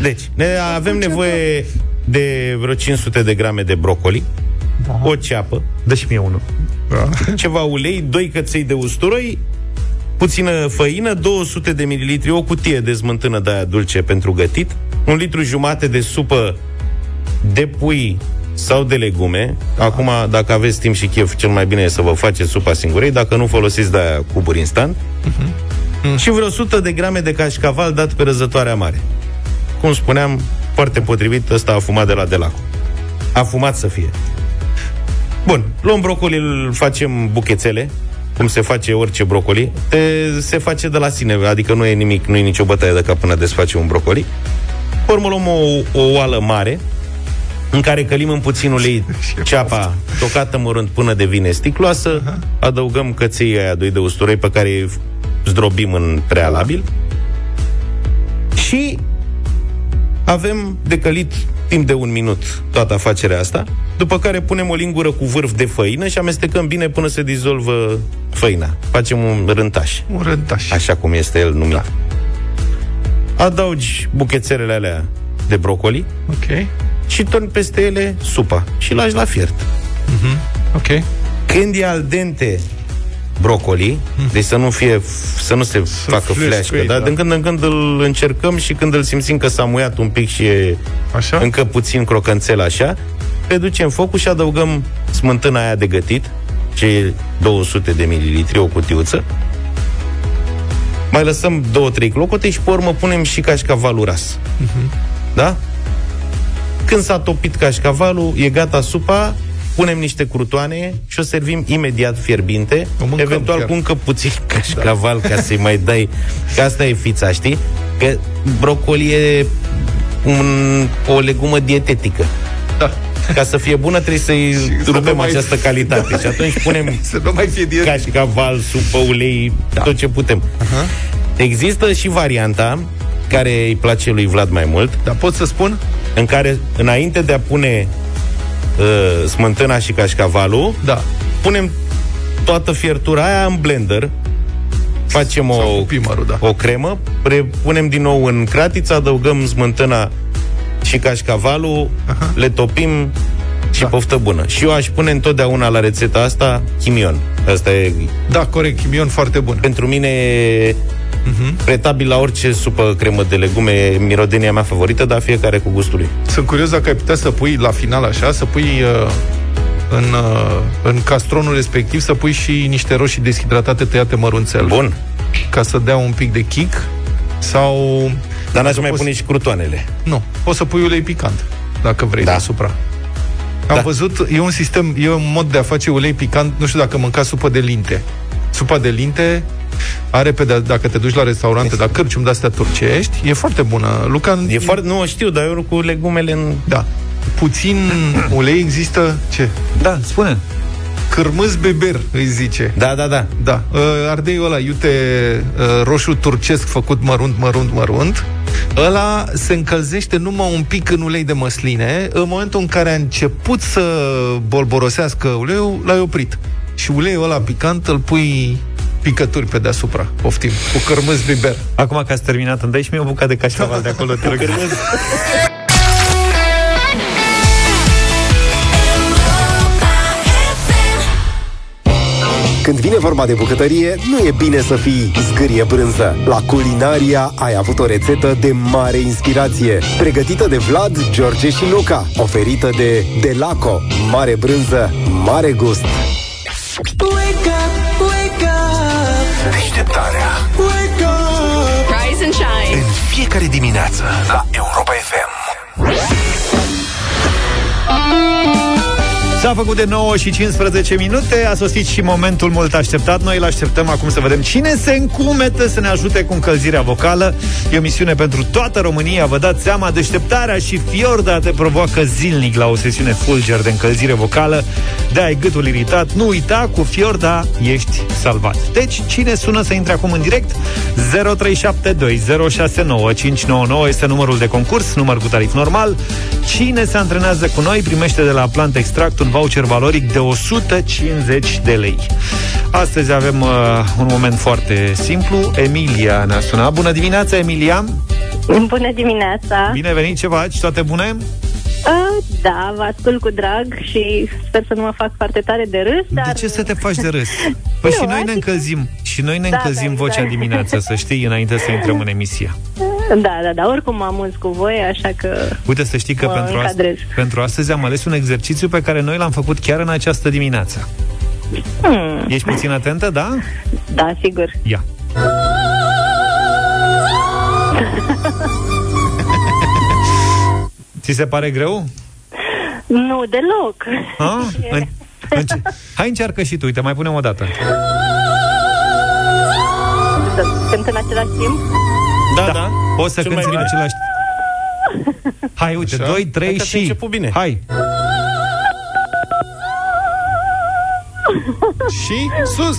Deci, ne avem nevoie de vreo 500 de grame de brocoli, da. o ceapă, Dă și mie unul. ceva ulei, 2 căței de usturoi, puțină făină, 200 de mililitri, o cutie de smântână de aia dulce pentru gătit, un litru jumate de supă de pui sau de legume. Acum, dacă aveți timp și chef, cel mai bine e să vă faceți supa singurei, dacă nu folosiți de aia cuburi instant. Și vreo 100 de grame de cașcaval dat pe răzătoarea mare. Cum spuneam, foarte potrivit, ăsta a fumat de la Delaco. A fumat să fie. Bun, luăm brocoli, îl facem buchețele, cum se face orice brocoli. Te, se face de la sine, adică nu e nimic, nu e nicio bătaie de cap până desface un brocoli. Pe urmă luăm o, o oală mare, în care călim în puțin ulei ceapa tocată mărunt până devine sticloasă, adăugăm căței aia doi de usturoi pe care îi zdrobim în prealabil și avem decălit timp de un minut toată afacerea asta, după care punem o lingură cu vârf de făină și amestecăm bine până se dizolvă făina. Facem un rântaș, Un rântaș. așa cum este el numit. Da. Adaugi buchețelele alea de brocoli Ok. și torni peste ele supa și lași la fiert. Ok. Când e al dente brocoli, deci să nu fie să nu se facă fleșcă fleașcă, ei, dar da. din când în când îl încercăm și când îl simțim că s-a muiat un pic și e Așa? încă puțin crocanțel așa, reducem focul și adăugăm smântâna aia de gătit, ce 200 de mililitri, o cutiuță. Mai lăsăm 2-3 clocote și pe urmă punem și cașcavalul ras. Da? Când s-a topit cașcavalul, e gata supa, punem niște crutoane și o servim imediat fierbinte, O mâncăm eventual chiar. cu încă puțin cașcaval ca să-i mai dai, că asta e fița, știi? Că brocoli e un, o legumă dietetică. Da. Ca să fie bună trebuie să-i să rupem nu mai- această calitate Da. și atunci punem Să nu mai fie direct. cașcaval, supă, ulei, da. tot ce putem. Uh-huh. Există și varianta care îi place lui Vlad mai mult, Dar pot să spun? în care înainte de a pune uh, smântâna și cașcavalul, Da. punem toată fiertura aia în blender, facem Sau o, cu pimărul, da. o cremă, pre- punem din nou în cratiță, adăugăm smântâna și cașcavalul, Aha. le topim și Da. da. poftă bună. Și eu aș pune întotdeauna la rețeta asta chimion. Asta e Da, corect, chimion foarte bun. pentru mine uh-huh. pretabil la orice supă cremă de legume, e mirodenia mea favorită, dar fiecare cu gustul lui. Sunt curios dacă ai putea să pui la final așa, să pui uh, în, uh, în castronul respectiv, să pui și niște roșii deshidratate tăiate mărunțel. Bun. Ca să dea un pic de kick sau... Dar n-aș Dacă mai poți- pune și crutoanele. Nu, poți să pui ulei picant, dacă vrei, Da. deasupra. Am Da. văzut, e un sistem, e un mod de a face ulei picant, nu știu dacă mâncați supă de linte. Supa de linte are pe de, dacă te duci la restaurante, la cârcium de-astea turcești, e foarte bună. Luca, E foarte, nu o știu, dar eu cu legumele în... Da. puțin ulei există ce? Da, spune. Cârmâz beber, îi zice. Da, da, da. Da. Uh, ardeiul ăla, iute uh, roșu turcesc făcut mărunt, mărunt, mărunt, ăla se încălzește numai un pic în ulei de măsline. În momentul în care a început să bolborosească uleiul, l-ai oprit. Și uleiul ăla picant îl pui picături pe deasupra. Poftim. Cu cărmâz biber. Acum că ați terminat, îmi dai și mie o bucată de cașcaval de acolo, te rog. Când vine vorba de bucătărie, nu e bine să fii zgârie brânză. La Culinaria ai avut o rețetă de mare inspirație, pregătită de Vlad, George și Luca, oferită de Delaco. Mare brânză, mare gust. Wake up, wake up, Deșteptarea wake up. Rise and shine. în fiecare dimineață la Europa S-a făcut de 9 și 15 minute, a sosit și momentul mult așteptat. Noi îl așteptăm acum să vedem cine se încumetă să ne ajute cu încălzirea vocală. E o misiune pentru toată România, vă dați seama, deșteptarea și Fiorda te provoacă zilnic la o sesiune fulger de încălzire vocală. De ai gâtul iritat, nu uita, cu Fiorda ești salvat. Deci, cine sună să intre acum în direct? 0372069599 este numărul de concurs, număr cu tarif normal. Cine se antrenează cu noi primește de la Plant Extract un voucher valoric de 150 de lei. Astăzi avem uh, un moment foarte simplu. Emilia ne-a sunat. Bună dimineața, Emilia! Bună dimineața! Bine venit, ce faci? Toate bune? Uh, da, vă ascult cu drag și sper să nu mă fac foarte tare de râs, dar... De ce să te faci de râs? Păi Nu, și noi ne adică- încălzim Și noi ne Da, încălzim da, vocea da. dimineața Să știi, înainte să intrăm în emisie Da, da, da, oricum mă amuz cu voi, așa că... Uite să știi că Mă pentru, încadrez. ast- pentru astăzi am ales un exercițiu Pe care noi l-am făcut chiar în această dimineață Hmm, Ești puțin atentă, da? da, sigur. Ia Ți se pare greu? Nu, deloc. Ha? În, înce- Hai încearcă și tu, uite, mai punem o dată Să cânt în același timp? Da, da. Poți să Cel cânti mai în bine. același Hai, uite, Așa. 2, 3 Hai că ți-a și... început bine. Hai! Și sus!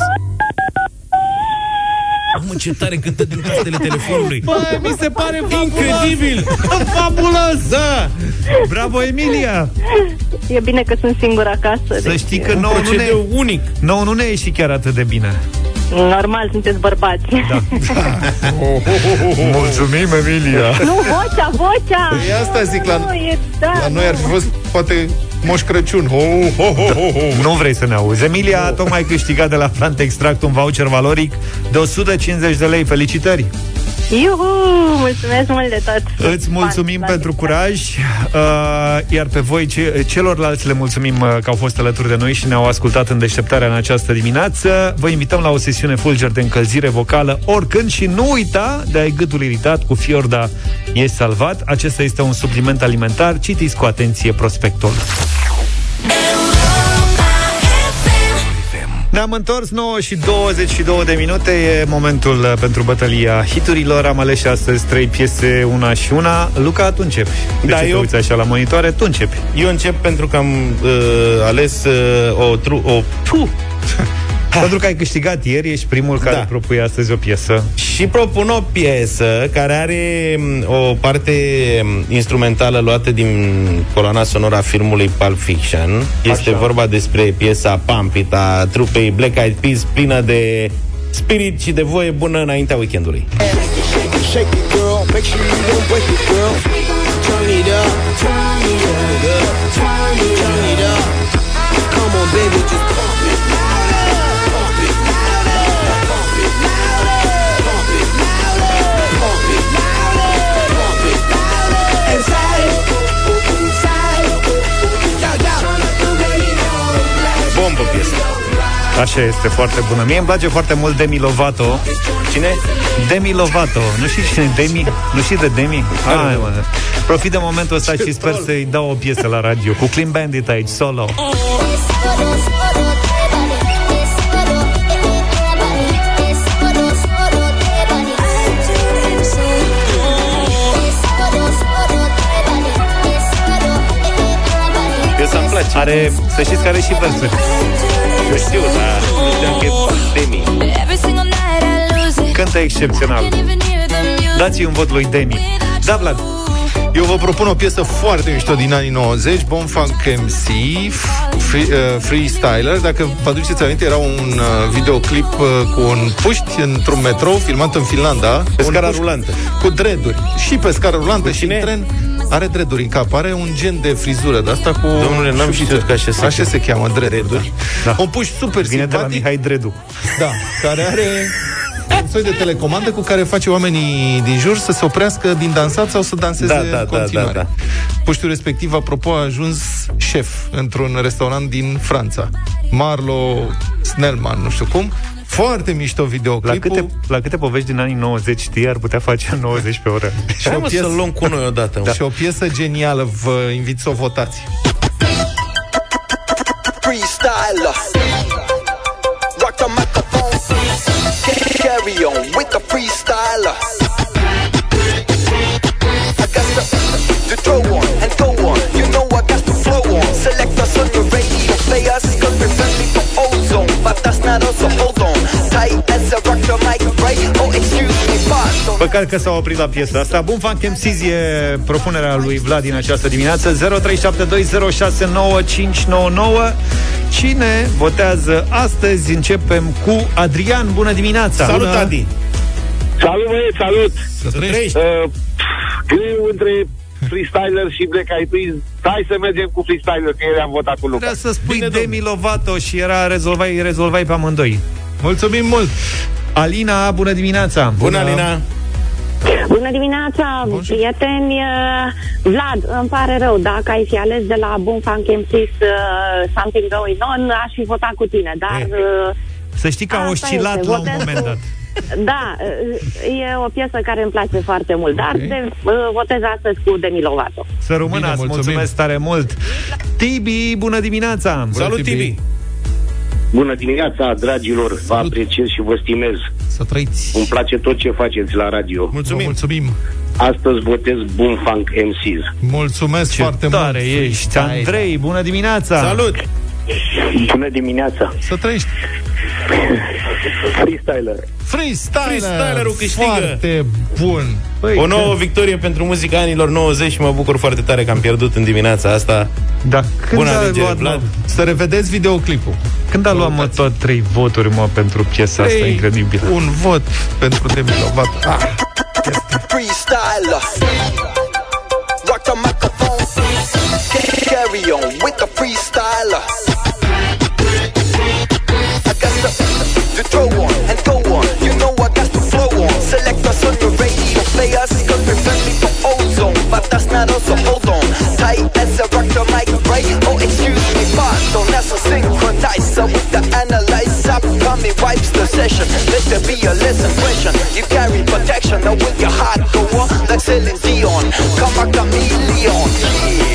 Mamă, ce tare cântă din tastele telefonului. Bă, mi se pare Incredibil! Fabulos! Da! Bravo, Emilia! E bine că sunt singură acasă. Să deci, știi că nouă nu ne, Procedeu unic. nouă nu ne ieși chiar atât de bine. Normal, sunteți bărbați. Da. Mulțumim, Emilia! nu, vocea, vocea! Păi asta zic, la- nu, e, da, La noi ar fi nu. fost, poate, Moș Crăciun. Ho, ho, ho, ho, ho. Nu vrei să ne auzi. Emilia a tocmai câștigat de la Plant Extract un voucher valoric de 150 de lei. Felicitări! Iuhu, mulțumesc mult de tot. Îți mulțumim Fan, pentru fan. curaj, uh, iar pe voi, ce, celorlalți, le mulțumim uh, că au fost alături de noi și ne-au ascultat în deșteptarea în această dimineață. Vă invităm la o sesiune fulger de încălzire vocală oricând și nu uita de ai gâtul iritat cu Fiorda ești salvat. Acesta este un supliment alimentar. Citiți cu atenție prospectul. Ne-am întors 9 și 22 de minute. E momentul uh, pentru bătălia hiturilor. Am ales și astăzi trei piese, una și una. Luca, tu începi. De Da, ce te eu- uiți așa la monitoare? Tu începi. Eu încep pentru că am uh, ales uh, o, tru- o tu, Pentru că ai câștigat ieri Ești primul care Da. propui astăzi o piesă și propun o piesă care are m, o parte m, instrumentală luată din coloana sonora a filmului Pulp Fiction. Este Așa. vorba despre piesa Pump It a trupei Black Eyed Peas plină de spirit și de voie bună înaintea weekendului. Shake it, girl. Make sure you don't break it, girl. Turn it up. Turn it up. Turn it up. Come on, baby, Așa este, foarte bună Mie îmi place foarte mult Demi Lovato Cine? Demi Lovato Nu știi cine e Demi? Nu știi de Demi? Hai, mă. Profit de momentul ăsta și sper să-i dau o piesă la radio Cu Clean Bandit aici, solo Thank you. Are, să știți că are și versuri. Nu știu, dar nu știam că e Demi. Cântă excepțional. Dați-i un vot lui Demi. Da, Vlad. Eu vă propun o piesă foarte mișto din anii 90, Bonfunk MC, free, uh, Freestyler. Dacă vă aduceți aminte, era un uh, videoclip uh, cu un puști într-un metrou filmat în Finlanda. Pe Un scara puști rulantă. Cu dreduri. Și pe scară rulantă Cu și cine? în tren. Are dreduri în cap, are un gen de frizură de asta cu Domnule, n-am șuvițe. știut că așa se Așa cheamă. se cheamă, dreduri. Da. Un puști super Vine de la simpatic. Mihai Dredu. Da, care are un soi de telecomandă cu care face oamenii din jur să se oprească din dansat sau să danseze Da, da, în da, continuare. da, da. Puștiul respectiv, apropo, a ajuns șef într-un restaurant din Franța. Marlo Snellman, nu știu cum. Foarte mișto La videoclipul. câte, la câte povești din anii 90 știi ar putea face 90 pe oră? Și Hai o mă piesă- să-l luăm cu noi odată. Da. Și o piesă genială, vă invit să o votați. freestyler. Rock the microphone. Carry on with the freestyler. I got to, to throw on and go on. You know I got to flow on. Select us on your radio players. Cause we're friendly for ozone. But that's not us, so hold on. Păcat că s-au oprit la piesa asta. Bun, Funk MCs e propunerea lui Vlad din această dimineață. 0372069599. Cine votează astăzi? Începem cu Adrian. Bună dimineața! Salut, Bună. Adi! Salut, băieți, salut! Să trăiești. Uh, pf, greu între freestyler și Black Eyed Peas. Hai să mergem cu freestyler, că ieri am votat cu Luca. Trebuia să spui Bine, Demi Lovato și era rezolvai, rezolvai pe amândoi. Mulțumim mult! Alina, bună dimineața! Bună, Alina! Bună dimineața, prieteni. Uh, Vlad, îmi pare rău, dacă ai fi ales de la Boom Funk MCs uh, Something Going On, aș fi votat cu tine, dar... Uh, Să știi că a Asta oscilat este, la un votez moment cu- dat. da, uh, e o piesă care îmi place foarte mult, dar Ok. de, uh, votez astăzi cu Demi Lovato. Să rămână, Bine, îți mulțumim. mulțumesc tare mult! Tibi, bună dimineața! Salut, Tibi. Tibi! Bună dimineața, dragilor! Vă apreciez și vă stimez. Să trăiți! Îmi place tot ce faceți la radio. Mulțumim! Mulțumim! Astăzi votez Boom Funk MCs. Mulțumesc Ce foarte tare mult! ești! Andrei, bună dimineața! Salut! Bună dimineața! Să trăiești! Freestyler. Freestyler! Freestylerul câștigă. Foarte bun! Păi, O nouă când- victorie pentru muzica anilor 90 și mă bucur foarte tare că am pierdut în dimineața asta. Da, când Bună a alegere, luat, Vlad. mă, Să revedeți videoclipul. când a luat mă tot trei voturi, mă, pentru piesa asta Ei, incredibilă? Un vot pentru Demi Lovato. Ah, freestyler. Rock the microphone. Carry on with the freestyler. To, throw on and go on. You know I got to flow on. Select us on your radio players. Cause we're friendly for ozone. But that's not us, so hold on. Tight as a rock the mic, right? Oh, excuse me, pardon. That's a synchronizer with the analyzer. Coming wipes the session. Let there be a less impression. You carry protection. Now will your heart go on like Celine Dion? Come a chameleon. Yeah,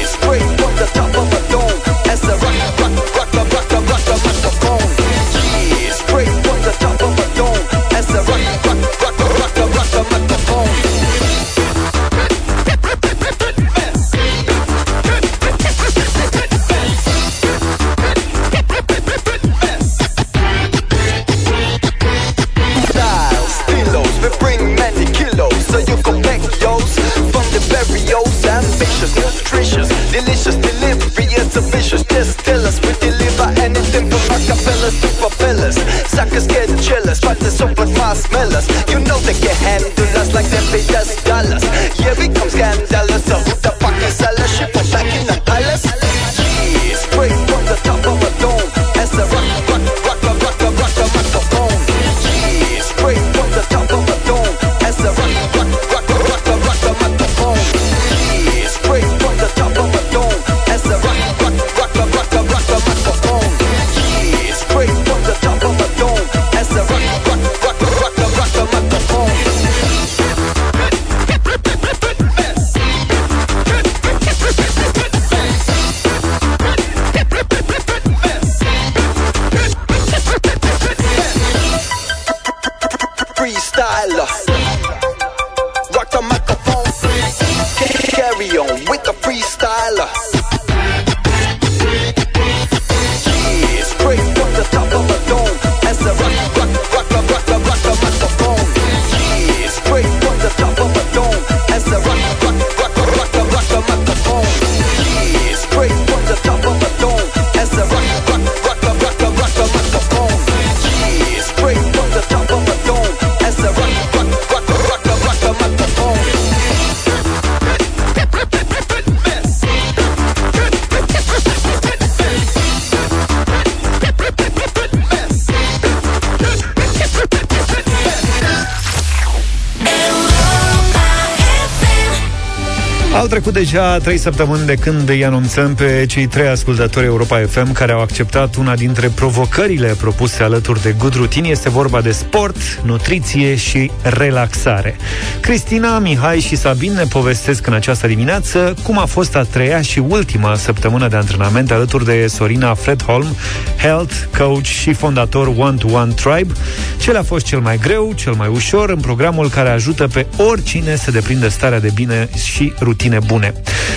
trecut deja trei săptămâni de când îi anunțăm pe cei trei ascultători Europa FM care au acceptat una dintre provocările propuse alături de Good Routine. Este vorba de sport, nutriție și relaxare. Cristina, Mihai și Sabin ne povestesc în această dimineață cum a fost a treia și ultima săptămână de antrenament alături de Sorina Fredholm, health coach și fondator One to One Tribe. Ce le-a fost cel mai greu, cel mai ușor în programul care ajută pe oricine să deprindă starea de bine și rutine bune.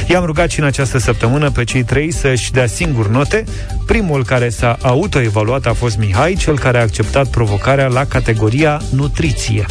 I-am rugat și în această săptămână pe cei trei să-și dea singur note. Primul care s-a autoevaluat a fost Mihai, cel care a acceptat provocarea la categoria nutriție.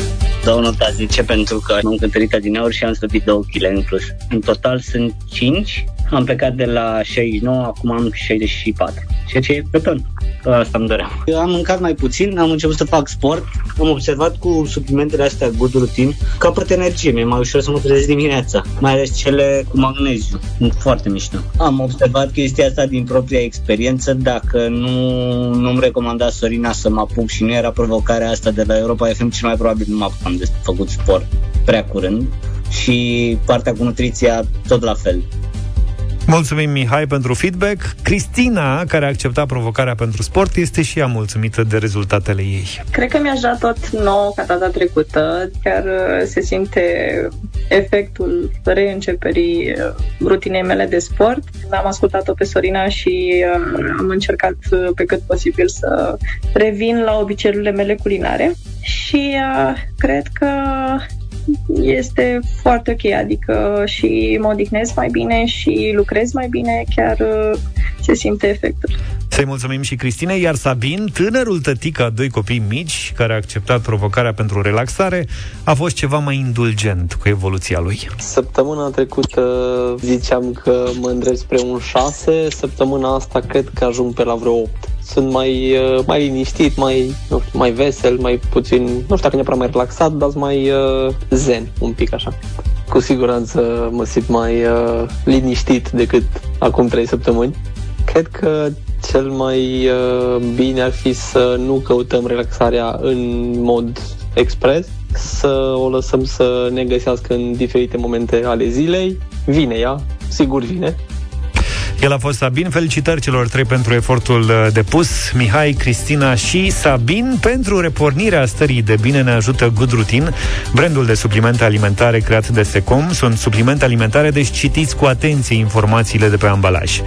Dau nota 10 pentru că m-am cântărit adineauri și am slăbit 2 kg în plus. În total sunt 5. Am plecat de la 69, acum am 64. Ceea ce e pe ton. Asta îmi doream. Eu am mâncat mai puțin, am început să fac sport. Am observat cu suplimentele astea Good Routine capăt energie. Mi-e mai ușor să mă trezesc dimineața. Mai ales cele cu magneziu. Sunt foarte mișto. Am observat chestia asta din propria experiență. Dacă nu, nu-mi recomanda Sorina să mă apuc și nu era provocarea asta de la Europa FM, cel mai probabil nu mă apucam de făcut sport prea curând. Și partea cu nutriția tot la fel. Mulțumim, Mihai, pentru feedback. Cristina, care a acceptat provocarea pentru sport, este și ea mulțumită de rezultatele ei. Cred că mi-aș da tot nou ca data trecută. Chiar uh, se simte efectul reînceperii uh, rutinei mele de sport. Am ascultat-o pe Sorina și uh, am încercat uh, pe cât posibil să revin la obiceiurile mele culinare și uh, cred că este foarte ok, adică și mă odihnesc mai bine și lucrez mai bine, chiar uh, se simte efectul. Să-i mulțumim și Cristinei, iar Sabin, tânărul tătic a doi copii mici, care a acceptat provocarea pentru relaxare, a fost ceva mai indulgent cu evoluția lui. Săptămâna trecută ziceam că mă îndrept spre un 6, săptămâna asta cred că ajung pe la vreo 8. Sunt mai, uh, mai liniștit, mai, nu știu, mai vesel, mai puțin, nu știu dacă neapărat mai relaxat, dar mai uh, zen, un pic așa. Cu siguranță mă simt mai uh, liniștit decât acum 3 săptămâni. Cred că cel mai uh, bine ar fi să nu căutăm relaxarea în mod expres, să o lăsăm să ne găsească în diferite momente ale zilei. Vine ea, sigur vine, El a fost Sabin. Felicitări celor trei pentru efortul uh, depus. Mihai, Cristina și Sabin pentru repornirea stării de bine ne ajută Good Routine, brandul de suplimente alimentare creat de Secom. Sunt suplimente alimentare, deci citiți cu atenție informațiile de pe ambalaj.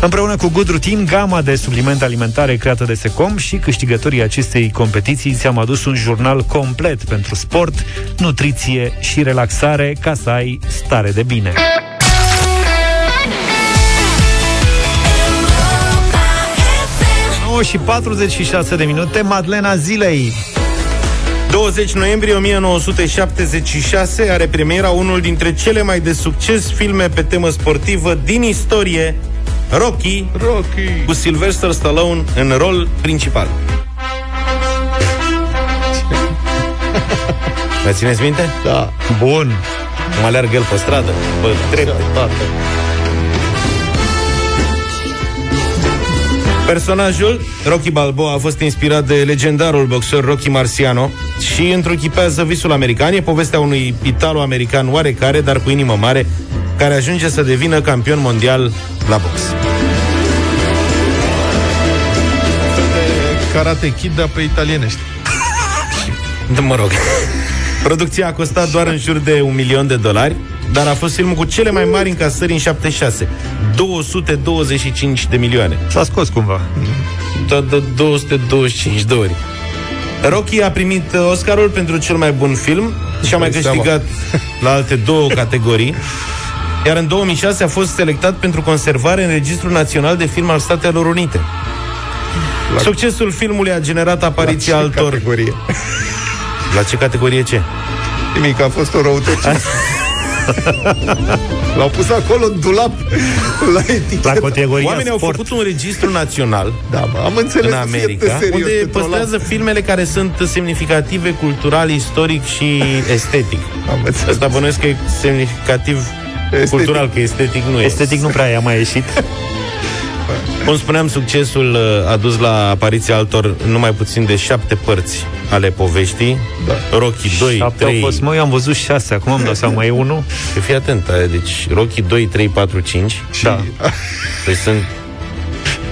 Împreună cu Good Routine, gama de suplimente alimentare creată de Secom și câștigătorii acestei competiții ți-am adus un jurnal complet pentru sport, nutriție și relaxare ca să ai stare de bine. Și 46 de minute, Madlena Zilei. 20 noiembrie 1976 are premiera unul dintre cele mai de succes filme pe temă sportivă din istorie, Rocky, Rocky. cu Sylvester Stallone în rol principal. Mai țineți minte? Da. Bun. Mă alergă el pe stradă, pe trepte. Personajul, Rocky Balboa, a fost inspirat de legendarul boxer Rocky Marciano și întruchipează visul american. E povestea unui italo-american oarecare, dar cu inimă mare, care ajunge să devină campion mondial la box. Karate Kid, dar pe italienești. Da, mă rog. Producția a costat doar în jur de un milion de dolari, dar a fost filmul cu cele mai mari încasări în 76. 225 de milioane. S-a scos cumva. Da, da, 225 de ori. Rocky a primit uh, Oscarul pentru cel mai bun film și a mai Dai seama. câștigat la alte două categorii. Iar în 2006 a fost selectat pentru conservare în Registrul Național de Film al Statelor Unite. La... Succesul filmului a generat apariția ce altor... categorie? La ce categorie ce? Nimic, a fost o răutăciune. L-au pus acolo în dulap la etichetă. La categoria Oamenii sport. au făcut un registru național Da, mă, am înțeles în să fie America, de serios unde pentru păstrează filmele care sunt semnificative cultural, istoric și estetic. Am înțeles. Asta bănuiesc că e semnificativ Estetic. cultural, că estetic nu e. Estetic nu prea i-a mai ieșit. Cum spuneam, succesul uh, a dus la apariția altor numai puțin de șapte părți ale poveștii. Da. Rocky 2, Șapte 3... au fost, mă, eu am văzut șase, acum am dat seama, mai e unul. Păi Fii atent, aia, deci Rocky 2, 3, 4, 5. Da. Deci sunt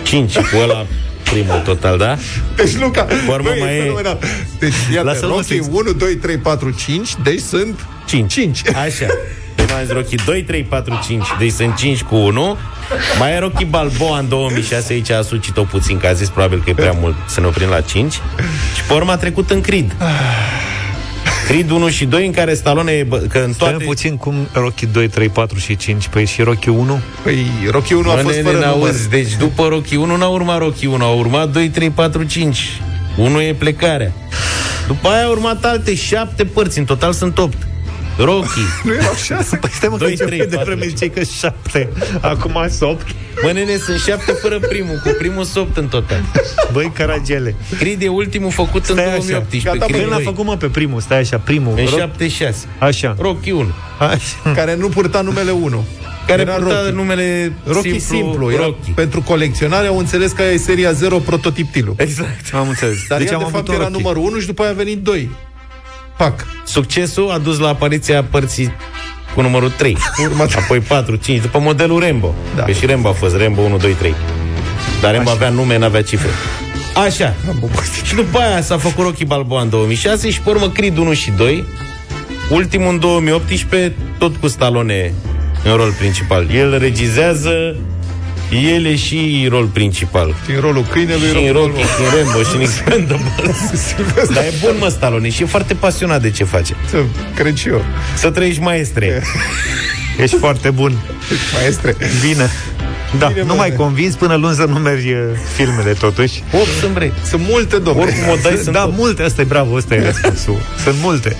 5 cu ăla primul total, da? Deci, Luca, Cu urmă băi, mai e e- fenomenal. Deci, iată, Lasă-l, mă, Rocky să explic. 1, 2, 3, 4, 5, deci sunt 5. 5. Așa. Prima am zis Rocky 2, 3, 4, 5 Deci sunt 5 cu 1 Mai e Rocky Balboa în 2006 Aici a sucit-o puțin Că a zis probabil că e prea mult Să ne oprim la 5 Și pe urmă a trecut în Creed. Creed 1 și 2 în care Stallone e bă- Că în Stai toate puțin cum Rocky 2, 3, 4 și 5 Păi și Rocky 1 Păi, Rocky 1 a Bă, fost nene, fără număr. n-auzi, Deci după Rocky 1 n-a urmat Rocky 1 A urmat 2, 3, 4, 5 1 e plecarea. După aia a urmat alte 7 părți. În total sunt 8 Rocky Nu erau 6? Păi stai mă, că Doi, începe trei, de patru. vreme ziceai că 7 Acum sunt 8 Bă, nene, sunt 7 fără primul Cu primul sunt 8 în total Băi, caragele Creed e ultimul făcut în Stai așa 2018 Gata, Creed Când l-a 2. făcut mă pe primul, stai așa, primul În Ro- 76 Așa, Rocky 1 așa Care nu purta numele 1. Care Era purta Rocky. numele Rocky simplu, simplu, era Rocky. pentru colecționare au înțeles că e seria 0 prototip Tilu. Exact Am înțeles Dar Deci ea, am de avut fapt un era Rocky numărul 1 și după aia a venit 2. Pac. Succesul a dus la apariția părții cu numărul 3 Următor. Apoi 4, 5 După modelul Rambo. Da. Că și Rambo a fost Rambo 1, 2, 3 Dar Rambo avea nume, n-avea cifre. Așa. Și după aia s-a făcut Rocky Balboa în 2006 Și pe urmă Creed 1 și 2 Ultimul în 2018 Tot cu Stallone în rol principal. El regizează El e și rol principal. Și în rolul câinelui, și în rolul Rocky, și în Rambo, și în Expendables Dar e bun, mă, Stallone Și e foarte pasionat de ce face. Să cred și eu. Să trăiești maestre. Ești foarte bun. Maestre. Bine da, Bine, nu bă, mai bă. convins până luni să numeri uh, filmele totuși 8 sunt vrei Sunt multe, domnule. Oricum o dai sunt Da, opt. multe, asta e bravo, ăsta e răspunsul Sunt multe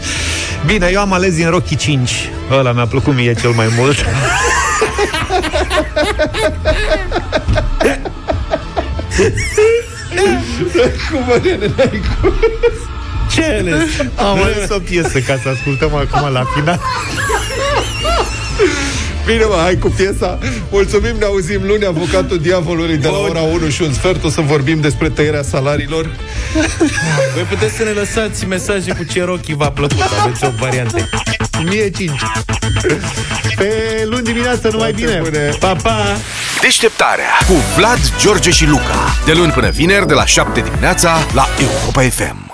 Bine, eu am ales din Rocky 5 Ăla mi-a plăcut mie cel mai mult Cum mă, nene, n-ai cum. Ce ai ales? Am ales o piesă ca să ascultăm acum la final Bine, mă, hai cu piesa. Mulțumim, ne auzim luni, avocatul diavolului de la ora 1 și un sfert. O să vorbim despre tăierea salariilor. Voi puteți să ne lăsați mesaje cu ce Rocky v-a plăcut Aveți o variante Mie 5 Pe luni dimineață, numai bine bune. Pa, pa! Deșteptarea cu Vlad, George și Luca. De luni până vineri, de la 7 dimineața, la Europa FM.